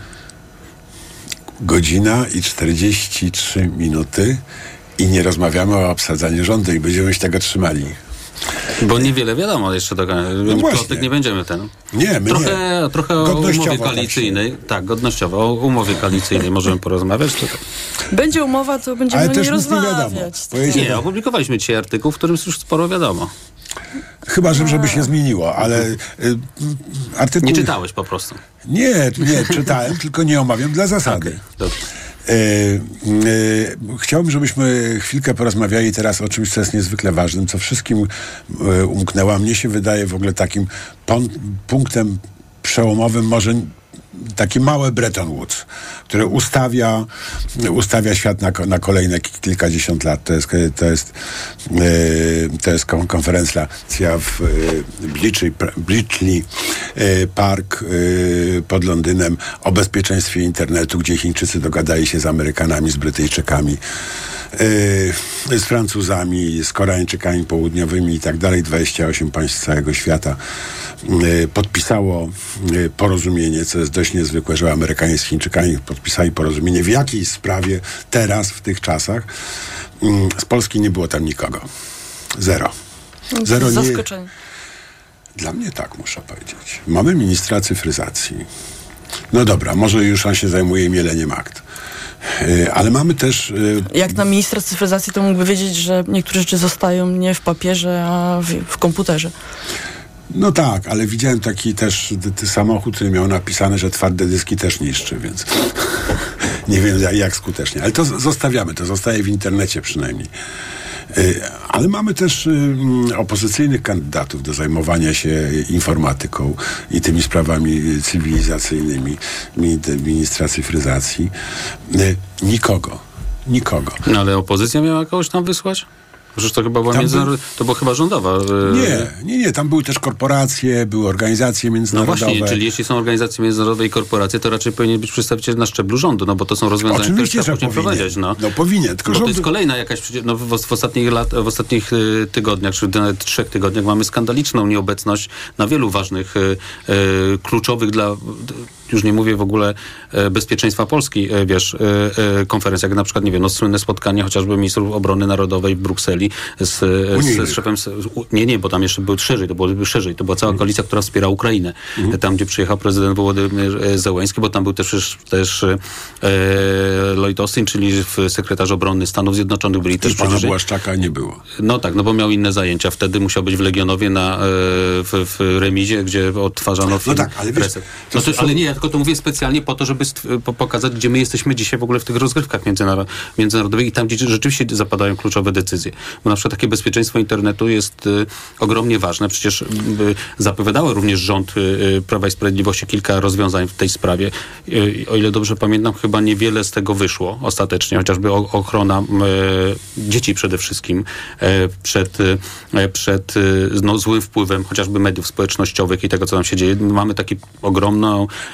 godzina i 43 minuty i nie rozmawiamy o obsadzaniu rządu i będziemy się tego trzymali.
Bo niewiele wiadomo jeszcze do końca.
No.
Plotek nie będziemy ten.
Nie, my
trochę,
nie.
Trochę o umowie
tak
koalicyjnej. Tak, godnościowo. O umowie koalicyjnej możemy porozmawiać. To,
Będzie umowa, to będziemy
Ale nie wiadomo.
rozmawiać.
Pojedzie-
nie, opublikowaliśmy dzisiaj artykuł, w którym już sporo wiadomo.
Chyba, że żeby się zmieniło, ale y, artykuł...
Nie czytałeś po prostu.
Nie, nie, czytałem, tylko nie omawiam dla zasady.
Dobrze.
E, e, chciałbym, żebyśmy chwilkę porozmawiali teraz o czymś, co jest niezwykle ważnym, co wszystkim e, umknęło. Mnie się wydaje w ogóle takim punktem przełomowym, może takie małe Bretton Woods, które ustawia, ustawia świat na, na kolejne ki- kilkadziesiąt lat. To jest, to jest, e, to jest kon- konferencja w Bletchley, Bletchley e, Park e, pod Londynem o bezpieczeństwie internetu, gdzie Chińczycy dogadali się z Amerykanami, z Brytyjczykami, z Francuzami, z Koreańczykami południowymi i tak dalej. 28 państw całego świata e, podpisało e, porozumienie, co jest dość niezwykłe, że Amerykanie z Chińczykami podpisali porozumienie w jakiejś sprawie teraz, w tych czasach. Mm, Z Polski nie było tam nikogo. Zero. Zero nie, dla mnie tak, muszę powiedzieć. Mamy ministra cyfryzacji. No dobra, może już on się zajmuje mieleniem akt. Yy, Ale mamy też yy,
Jak na ministra cyfryzacji to mógłby wiedzieć, że niektóre rzeczy zostają nie w papierze, a w, w komputerze.
No tak, ale widziałem taki też samochód, który miał napisane, że twarde dyski też niszczy, więc nie wiem jak, skutecznie. Ale to zostawiamy, to zostaje w internecie przynajmniej. Y, Ale mamy też y, mm, opozycyjnych kandydatów do zajmowania się informatyką i tymi sprawami cywilizacyjnymi ministra cyfryzacji. Y, Nikogo. Nikogo.
No ale opozycja miała kogoś tam wysłać? Przecież to chyba była
Tam
międzynarodowa, to była chyba rządowa. e,
Nie, nie, nie. Tam były też korporacje, były organizacje
No
międzynarodowe.
właśnie, czyli jeśli są organizacje międzynarodowe i korporacje, to raczej powinien być przedstawiciel na szczeblu rządu, no bo to są rozwiązania,
Oczywiście,
które trzeba wprowadzić. No.
No powinien, tylko
Bo to
rząd-
jest kolejna jakaś, no w, w, ostatnich lat, w ostatnich y, tygodniach, czy nawet trzech tygodniach mamy skandaliczną nieobecność na wielu ważnych, y, kluczowych dla, już nie mówię w ogóle e, bezpieczeństwa Polski, e, wiesz, e, konferencjach, jak na przykład, nie wiem, no słynne spotkanie chociażby ministrów obrony narodowej w Brukseli z, z, z szefem, z, nie, nie, bo tam jeszcze był szerzej, to było szerzej, to była cała koalicja, która wspiera Ukrainę. Tam, gdzie przyjechał prezydent Wołodymyr Zełenski, bo tam był też, też e, Lloyd Austin, czyli sekretarz obrony Stanów Zjednoczonych, byli też
Też pana. Błaszczaka nie było.
No tak, no bo miał inne zajęcia. Wtedy musiał być w Legionowie na, w, w remizie, gdzie odtwarzano film.
tak, ale wiesz,
no to,
są-
ale nie, ja tylko to mówię specjalnie po to, żeby pokazać, gdzie my jesteśmy dzisiaj w ogóle w tych rozgrywkach międzynaro- międzynarodowych i tam, gdzie rzeczywiście zapadają kluczowe decyzje. Bo na przykład takie bezpieczeństwo internetu jest y, ogromnie ważne. Przecież y, zapowiadały również rząd y, y, Prawa i Sprawiedliwości kilka rozwiązań w tej sprawie. Y, o ile dobrze pamiętam, chyba niewiele z tego wyszło ostatecznie, chociażby ochrona e, dzieci przede wszystkim przed, przed no, złym wpływem chociażby mediów społecznościowych i tego, co tam się dzieje. Mamy taki ogromny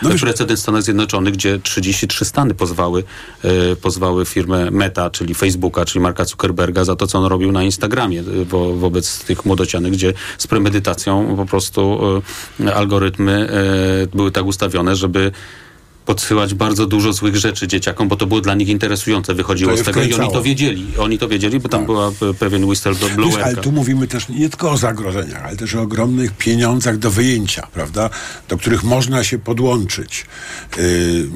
No wiesz-
precedens w Stanach Zjednoczonych, gdzie 33 stany pozwały, e, pozwały firmę Meta, czyli Facebooka, czyli Marka Zuckerberga za to, co on robił na Instagramie e, wo, wobec tych młodocianych, gdzie z premedytacją po prostu e, algorytmy e, były tak ustawione, żeby podsyłać bardzo dużo złych rzeczy dzieciakom, bo to było dla nich interesujące, wychodziło
To
z tego i oni
wkręcało.
to wiedzieli. Oni to wiedzieli, bo tam była e, pewien whistleblower.
ale tu mówimy też nie tylko o zagrożeniach, ale też o ogromnych pieniądzach do wyjęcia, prawda? Do których można się podłączyć. Yy,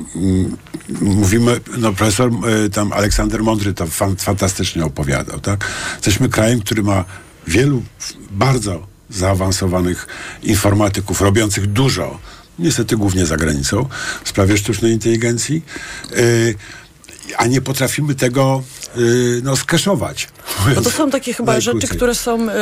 mówimy, no profesor yy, tam Aleksander Mądry to fan, fantastycznie opowiadał, tak? Jesteśmy krajem, który ma wielu bardzo zaawansowanych informatyków, robiących dużo, niestety głównie za granicą, w sprawie sztucznej inteligencji, yy, a nie potrafimy tego no, skeszować.
No to są takie chyba
Najkrócej.
rzeczy, które są y,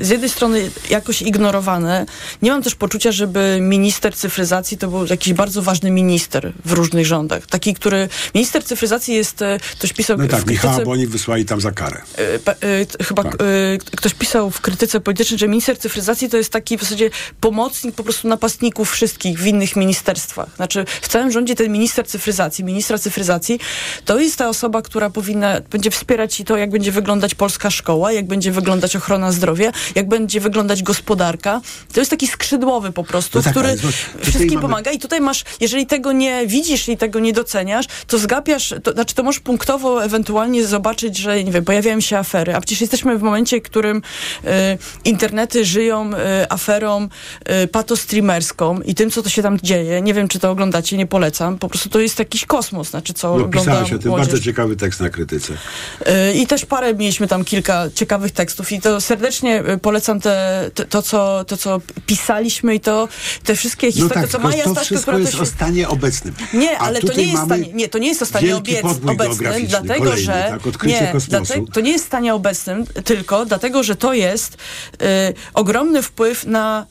y, z jednej strony jakoś ignorowane. Nie mam też poczucia, żeby minister cyfryzacji to był jakiś bardzo ważny minister w różnych rządach. Taki, który... Minister cyfryzacji jest... y, Ktoś pisał
No tak, Michała
krytyce-
Boni wysłali tam za karę.
Y, y, chyba
Tak.
y, ktoś pisał w krytyce politycznej, że minister cyfryzacji to jest taki w zasadzie pomocnik po prostu napastników wszystkich w innych ministerstwach. Znaczy w całym rządzie ten minister cyfryzacji, ministra cyfryzacji, to jest ta osoba, która powinna, będzie wspierać i to, jak będzie wyglądać polska szkoła, jak będzie wyglądać ochrona zdrowia, jak będzie wyglądać gospodarka. To jest taki skrzydłowy po prostu,
No tak,
który wszystkim
mamy-
pomaga i tutaj masz, jeżeli tego nie widzisz i tego nie doceniasz, to zgapiasz, to znaczy to możesz punktowo ewentualnie zobaczyć, że nie wiem, pojawiają się afery, a przecież jesteśmy w momencie, w którym e, internety żyją e, aferą e, patostreamerską i tym, co to się tam dzieje. Nie wiem, czy to oglądacie, nie polecam. Po prostu to jest jakiś kosmos, znaczy co
No,
ogląda
pisałeś o tym
młodzież.
bardzo ciekawy tekst na
Y, I też parę mieliśmy tam kilka ciekawych tekstów i to serdecznie y, polecam te, te, to, co, to, co pisaliśmy i to te wszystkie
No
historie,
tak,
to co Maja
to
Staszko, która
jest
się...
o stanie obecnym.
Nie,
A
ale to nie jest stanie, nie, to nie jest o stanie obiec, obecnym, dlatego
kolejny,
że
tak,
nie, dlatego, to nie jest stanie obecnym, tylko dlatego, że to jest y, ogromny wpływ na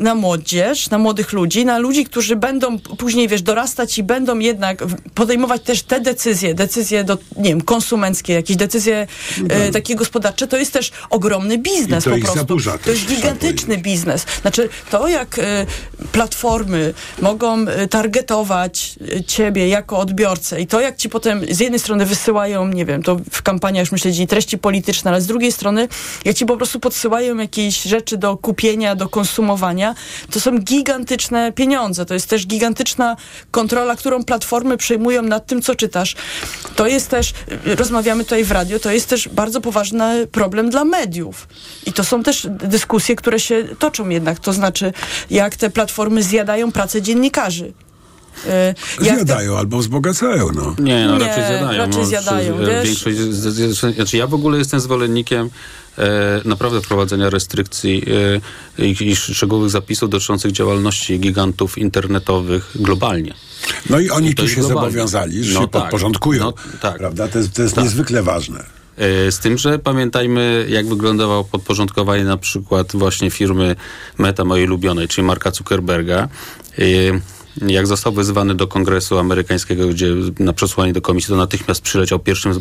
na młodzież, na młodych ludzi, na ludzi, którzy będą później, wiesz, dorastać i będą jednak podejmować też te decyzje, decyzje, do, nie wiem, konsumenckie, jakieś decyzje e, takie gospodarcze, to jest też ogromny biznes
I to
po prostu.
zaburza
to
też,
jest gigantyczny biznes. Znaczy, to jak e, platformy mogą e, targetować e, ciebie jako odbiorcę i to jak ci potem z jednej strony wysyłają, nie wiem, to w kampaniach już myślę, treści polityczne, ale z drugiej strony jak ci po prostu podsyłają jakieś rzeczy do kupienia, do konsumowania, to są gigantyczne pieniądze. To jest też gigantyczna kontrola, którą platformy przejmują nad tym, co czytasz. To jest też, rozmawiamy tutaj w radio, to jest też bardzo poważny problem dla mediów. I to są też dyskusje, które się toczą jednak. To znaczy, jak te platformy zjadają pracę dziennikarzy. Y, jak te-
Zjadają albo wzbogacają, no.
Nie, no
Nie,
raczej zjadają.
raczej
no,
zjadają,
przy-
wiesz?
Większość, z- z- z- znaczy ja w ogóle jestem zwolennikiem e, naprawdę wprowadzenia restrykcji e, i, i szczegółowych zapisów dotyczących działalności gigantów internetowych globalnie.
No i oni
I to
tu się
globalnie.
zobowiązali, że
No
się
tak.
podporządkują.
No tak.
Prawda? To jest, to jest
Tak.
niezwykle ważne.
E, Z tym, że pamiętajmy, jak wyglądało podporządkowanie na przykład właśnie firmy Meta, mojej ulubionej, czyli Marka Zuckerberga. E, Jak został wezwany do kongresu amerykańskiego, gdzie na przesłanie do komisji, to natychmiast przyleciał pierwszym,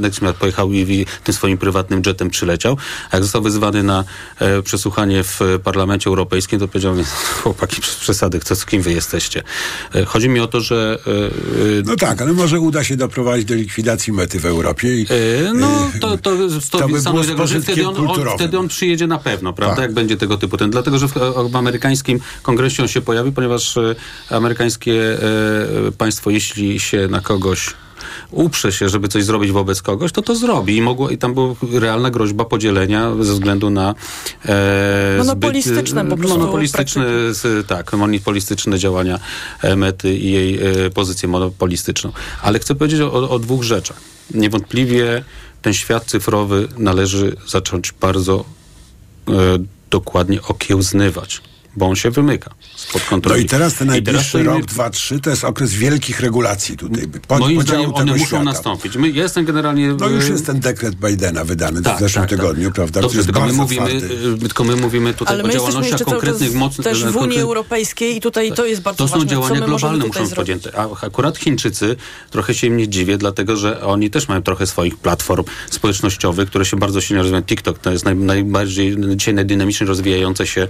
natychmiast pojechał i tym swoim prywatnym jetem przyleciał. A jak został wezwany na e, przesłuchanie w Parlamencie Europejskim, to powiedział mi, chłopaki, przez przesady, co, z kim wy jesteście? E, Chodzi mi o to, że... e, e,
No tak, ale może uda się doprowadzić do likwidacji mety w Europie. I,
E, No, to, to, to,
to by było
tego, że wtedy on, on, wtedy on przyjedzie na pewno, prawda,
Tak.
jak będzie tego typu ten. Dlatego, że w, w amerykańskim kongresie on się pojawi, ponieważ e, amerykańskie e, państwo, jeśli się na kogoś uprze się, żeby coś zrobić wobec kogoś, to to zrobi. I, mogło, i tam była realna groźba podzielenia ze względu na e,
Monopolistyczne
zbyt, monopolistyczne, tak, monopolistyczne działania mety i jej e, pozycję monopolistyczną. Ale chcę powiedzieć o, o dwóch rzeczach. Niewątpliwie ten świat cyfrowy należy zacząć bardzo e, dokładnie okiełznywać, bo on się wymyka spod
No
kontroli.
i teraz ten najbliższy
stoimy-
rok, dwa, trzy, to jest okres wielkich regulacji tutaj. Po,
Moim zdaniem one muszą
świata.
nastąpić. My, ja jestem generalnie...
No już jest ten dekret Bidena wydany
tak,
w zeszłym
tak, tak.
tygodniu, prawda? który
Dobrze, tylko my, mówimy,
twardy.
y, tylko my mówimy tutaj
Ale
o
my jesteśmy
działalnościach konkretnych mocnych...
też w Unii Europejskiej i tutaj to jest bardzo
To są
ważne,
działania globalne muszą być podjęte. A akurat Chińczycy, trochę się im nie dziwię, dlatego że oni też mają trochę swoich platform społecznościowych, które się bardzo silnie rozwijają. TikTok to jest naj, najbardziej dzisiaj najdynamicznie rozwijające się,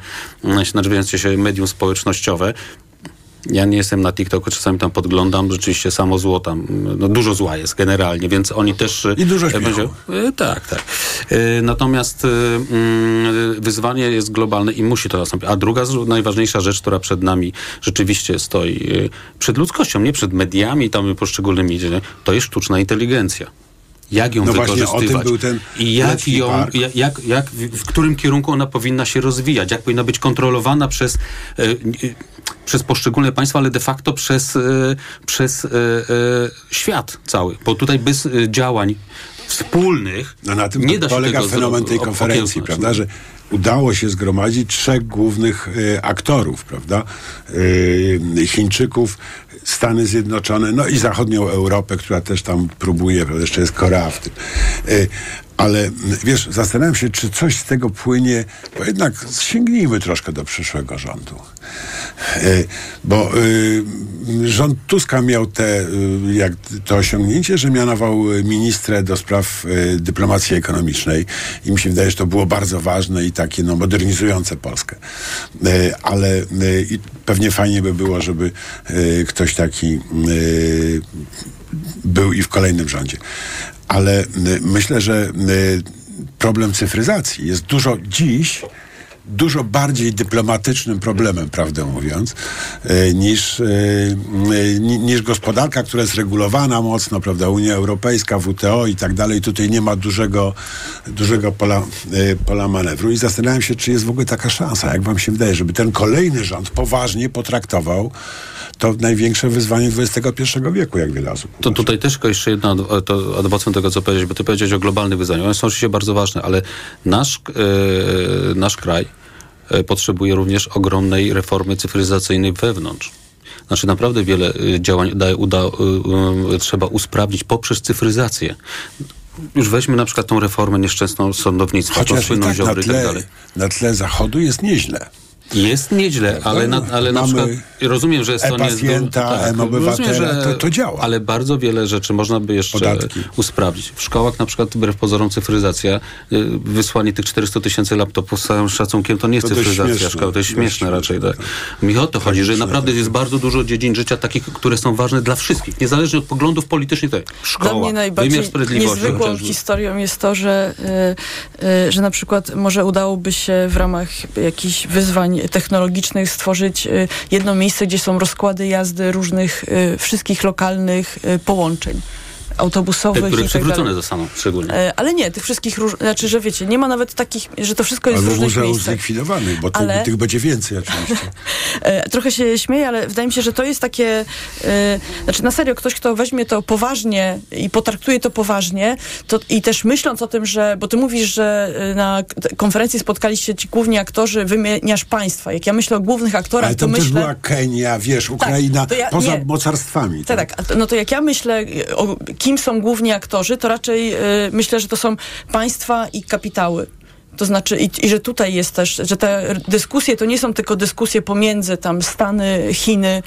się rozwijające się medium społecznościowe. Ja nie jestem na TikToku, czasami tam podglądam, rzeczywiście samo zło tam, no dużo zła jest generalnie, więc oni też...
I dużo
e,
śmiechu.
będzie- e, Tak, tak. E, Natomiast e, mm, wyzwanie jest globalne i musi to nastąpić. A druga najważniejsza rzecz, która przed nami rzeczywiście stoi, e, przed ludzkością, nie przed mediami tam poszczególnymi, to jest sztuczna inteligencja. Jak ją
No właśnie,
wykorzystywać?
o tym był ten
I jak ją,
park.
jak, jak, jak, w którym kierunku ona powinna się rozwijać? Jak powinna być kontrolowana przez, e, e, przez poszczególne państwa, ale de facto przez, e, przez e, e, świat cały? Bo tutaj bez e, działań wspólnych
No na tym
nie da się
polega
tego
fenomen tej konferencji,
okiełznać.
prawda, że udało się zgromadzić trzech głównych e, aktorów, prawda, e, Chińczyków, Stany Zjednoczone, no i zachodnią Europę, która też tam próbuje, prawda, jeszcze jest Korea w tym. E, ale wiesz, zastanawiam się, czy coś z tego płynie, bo jednak sięgnijmy troszkę do przyszłego rządu. E, Bo y, rząd Tuska miał te, y, jak to osiągnięcie, że mianował ministrę do spraw y, dyplomacji ekonomicznej i mi się wydaje, że to było bardzo ważne i takie no, modernizujące Polskę. Y, Ale pewnie fajnie by było, żeby ktoś taki był i w kolejnym rządzie. Ale myślę, że problem cyfryzacji jest dużo dziś dużo bardziej dyplomatycznym problemem, prawdę mówiąc, e, niż, e, e, ni- niż gospodarka, która jest regulowana mocno, prawda, Unia Europejska, WTO i tak dalej. Tutaj nie ma dużego, dużego pola, pola manewru i zastanawiam się, czy jest w ogóle taka szansa, jak wam się wydaje, żeby ten kolejny rząd poważnie potraktował to największe wyzwanie XXI wieku, jak wiele osób
To tutaj też tylko jeszcze jedna to adwocem tego, co powiedziałeś, bo ty powiedziałeś o globalnych wyzwaniach. One są oczywiście bardzo ważne, ale nasz, e, nasz kraj e, potrzebuje również ogromnej reformy cyfryzacyjnej wewnątrz. Znaczy naprawdę wiele e, działań uda, uda, e, trzeba usprawnić poprzez cyfryzację. Już weźmy na przykład tą reformę nieszczęsną sądownictwa,
Chociaż i
słynną
tak na
Ziobry i tak
tle,
dalej.
na tle zachodu jest nieźle.
Jest nieźle, ale na, ale na przykład rozumiem, że Estonia jest...
e-pacjenta,
tak, rozumiem, że-
to- to działa.
Ale bardzo wiele rzeczy można by jeszcze
Podatki.
usprawnić. W szkołach na przykład wbrew pozorom cyfryzacja, y, wysłanie tych 400 tysięcy laptopów z całym szacunkiem to nie jest
To
cyfryzacja
śmieszne.
szkoły, to jest śmieszne raczej. Tak. Mi o to chodzi, że naprawdę jest bardzo dużo dziedzin życia takich, które są ważne dla wszystkich, niezależnie od poglądów politycznych. Tak.
Dla
Szkoła,
mnie
wymiar
najbardziej niezwykłą historią jest to, że, y, y, że na przykład może udałoby się w ramach jakichś wyzwań technologicznych stworzyć y, jedno miejsce, gdzie są rozkłady jazdy różnych, y, wszystkich lokalnych y, połączeń autobusowych
Te, które
tak
przywrócone zostaną szczególnie.
E, Ale nie, tych wszystkich róż... Znaczy, że wiecie, nie ma nawet takich, że to wszystko jest w
Albo
różnych
muzeum zlikwidowanych, bo
Ale-
tych będzie więcej oczywiście.
E, Trochę się śmieję, ale wydaje mi się, że to jest takie. E, znaczy, na serio, ktoś, kto weźmie to poważnie i potraktuje to poważnie, to i też myśląc o tym, że. Bo ty mówisz, że na konferencji spotkaliście ci główni aktorzy, wymieniasz państwa. Jak ja myślę o głównych aktorach,
Ale
to myślę.
była Kenia, wiesz, Ukraina,
to ja-
poza
nie.
mocarstwami.
Tak, tak. To- No to jak ja myślę, o kim są główni aktorzy, to raczej y, myślę, że to są państwa i kapitały. To znaczy, i, i że tutaj jest też, że te dyskusje to nie są tylko dyskusje pomiędzy tam Stany, Chiny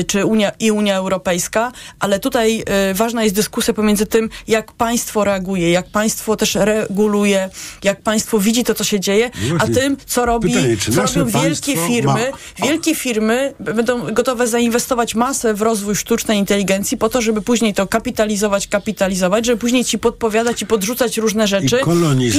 y, czy Unia i Unia Europejska, ale tutaj y, ważna jest dyskusja pomiędzy tym, jak państwo reaguje, jak państwo też reguluje, jak państwo widzi to, co się dzieje,
No
a tym, co robi,
pytanie,
co robią wielkie firmy.
ma-
Wielkie firmy będą gotowe zainwestować masę w rozwój sztucznej inteligencji po to, żeby później to kapitalizować, kapitalizować, żeby później ci podpowiadać i podrzucać różne rzeczy,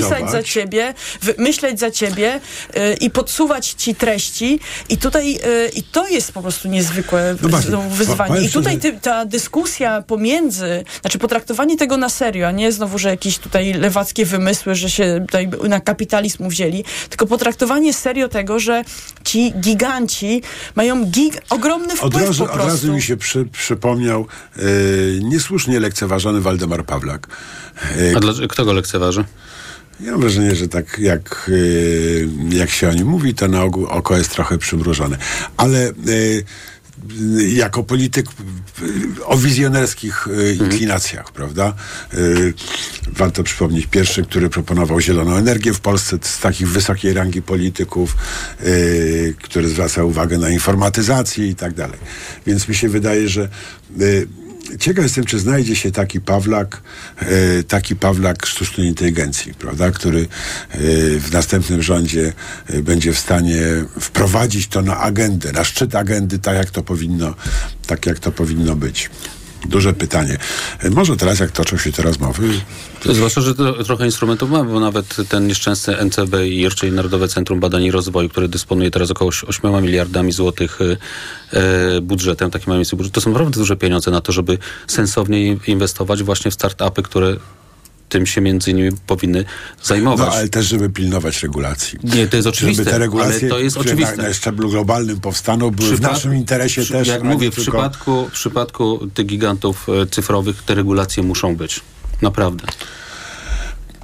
pisać za ciebie, wy, myśleć za ciebie y, i podsuwać ci treści i tutaj y, i to jest po prostu niezwykłe
No właśnie,
znowu wyzwanie. I tutaj ty, ta dyskusja pomiędzy, znaczy potraktowanie tego na serio, a nie znowu, że jakieś tutaj lewackie wymysły, że się tutaj na kapitalizm wzięli, tylko potraktowanie serio tego, że ci giganci mają gig, ogromny wpływ
Od razu,
po
od
prostu.
razu mi się przy, przypomniał e, niesłusznie lekceważony Waldemar Pawlak. E,
A dlaczego, kto go lekceważy?
Ja mam wrażenie, że tak jak, e, jak się o nim mówi, to na ogół oko jest trochę przymrużone. Ale e, jako polityk e, o wizjonerskich e, inklinacjach, prawda? Warto przypomnieć pierwszy, który proponował zieloną energię w Polsce z takich wysokiej rangi polityków, który zwraca uwagę na informatyzację i tak dalej. Więc mi się wydaje, że ciekaw jestem, czy znajdzie się taki Pawlak, e, taki Pawlak sztucznej inteligencji, prawda, który e, w następnym rządzie e, będzie w stanie wprowadzić to na agendę, na szczyt agendy, tak jak to powinno, tak jak to powinno być. Duże pytanie. E, Może teraz, jak toczą się te rozmowy,
Zwłaszcza, że to, trochę instrumentów mamy, bo nawet ten nieszczęsny NCBIR, czyli Narodowe Centrum Badań i Rozwoju, które dysponuje teraz około 8 miliardami złotych e, e, budżetem, takim małym budżet, to są naprawdę duże pieniądze na to, żeby sensownie in- inwestować właśnie w start-upy, które tym się między innymi powinny zajmować.
No, ale też, żeby pilnować regulacji.
Nie, to jest oczywiste,
Żeby te regulacje,
ale to jest oczywiste.
Na, na szczeblu globalnym powstaną, były w naszym interesie
przy-
też.
Jak mówię, w
tylko-
przypadku, w przypadku tych gigantów e, cyfrowych te regulacje muszą być. Naprawdę.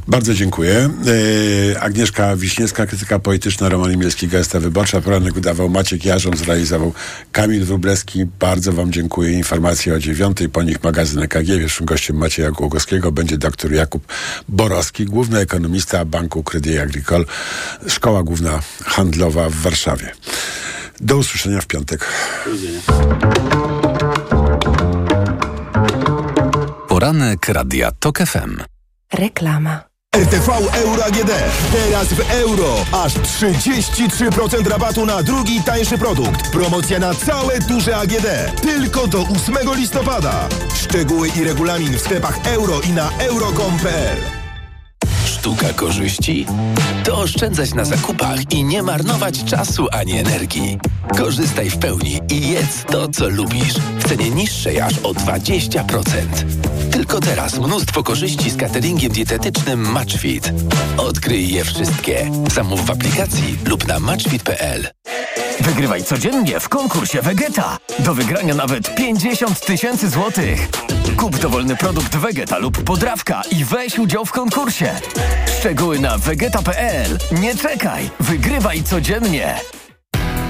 Bardzo dziękuję. E, Agnieszka Wiśniewska, krytyka polityczna, Roman Imielski, Gazeta Wyborcza. Poranek wydawał Maciek Jarząb, zrealizował Kamil Wróblewski. Bardzo wam dziękuję. Informacje o dziewiątej, po nich magazyn EKG. Pierwszym gościem Macieja Głogowskiego będzie dr Jakub Borowski, główny ekonomista Banku Credit Agricole, Szkoła Główna Handlowa w Warszawie. Do usłyszenia w piątek.
Poranek Radia TOK FM.
Reklama.
RTV Euro AGD. Teraz w euro. Aż 33% rabatu na drugi tańszy produkt. Promocja na całe duże AGD. Tylko do 8 listopada. Szczegóły i regulamin w sklepach euro i na euro.com.pl
Sztuka korzyści? To oszczędzać na zakupach i nie marnować czasu ani energii. Korzystaj w pełni i jedz to, co lubisz. W cenie niższej aż o 20%. Tylko teraz mnóstwo korzyści z cateringiem dietetycznym Matchfit. Odkryj je wszystkie. Zamów w aplikacji lub na matchfit.pl.
Wygrywaj codziennie w konkursie Vegeta. Do wygrania nawet 50 tysięcy złotych. Kup dowolny produkt Vegeta lub podrawka i weź udział w konkursie. Szczegóły na vegeta.pl. Nie czekaj, wygrywaj codziennie.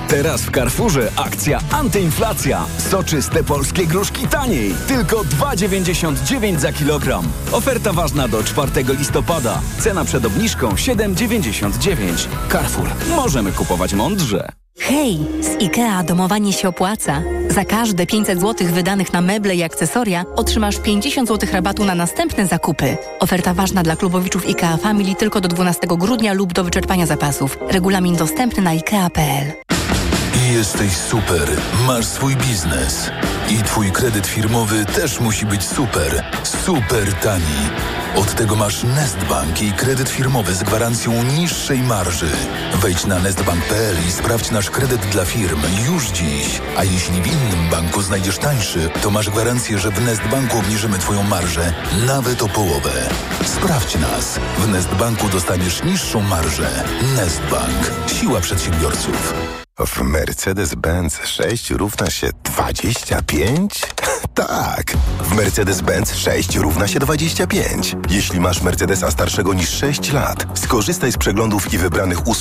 Teraz w Carrefourze akcja antyinflacja. Soczyste polskie gruszki taniej. Tylko 2,99 za kilogram. Oferta ważna do 4 listopada. Cena przed obniżką 7,99. Carrefour. Możemy kupować mądrze.
Hej, z IKEA domowanie się opłaca. Za każde 500 zł wydanych na meble i akcesoria otrzymasz 50 zł rabatu na następne zakupy. Oferta ważna dla klubowiczów IKEA Family tylko do 12 grudnia lub do wyczerpania zapasów. Regulamin dostępny na ikea.pl.
Jesteś super, masz swój biznes. I twój kredyt firmowy też musi być super, super tani. Od tego masz Nestbank i kredyt firmowy z gwarancją niższej marży. Wejdź na nestbank.pl i sprawdź nasz kredyt dla firm już dziś. A jeśli w innym banku znajdziesz tańszy, to masz gwarancję, że w Nestbanku obniżymy twoją marżę nawet o połowę. Sprawdź nas. W Nestbanku dostaniesz niższą marżę. Nestbank. Siła przedsiębiorców.
W Mercedes-Benz 6 równa się 25? tak! W Mercedes-Benz 6 równa się 25. Jeśli masz Mercedesa starszego niż 6 lat, skorzystaj z przeglądów i wybranych usług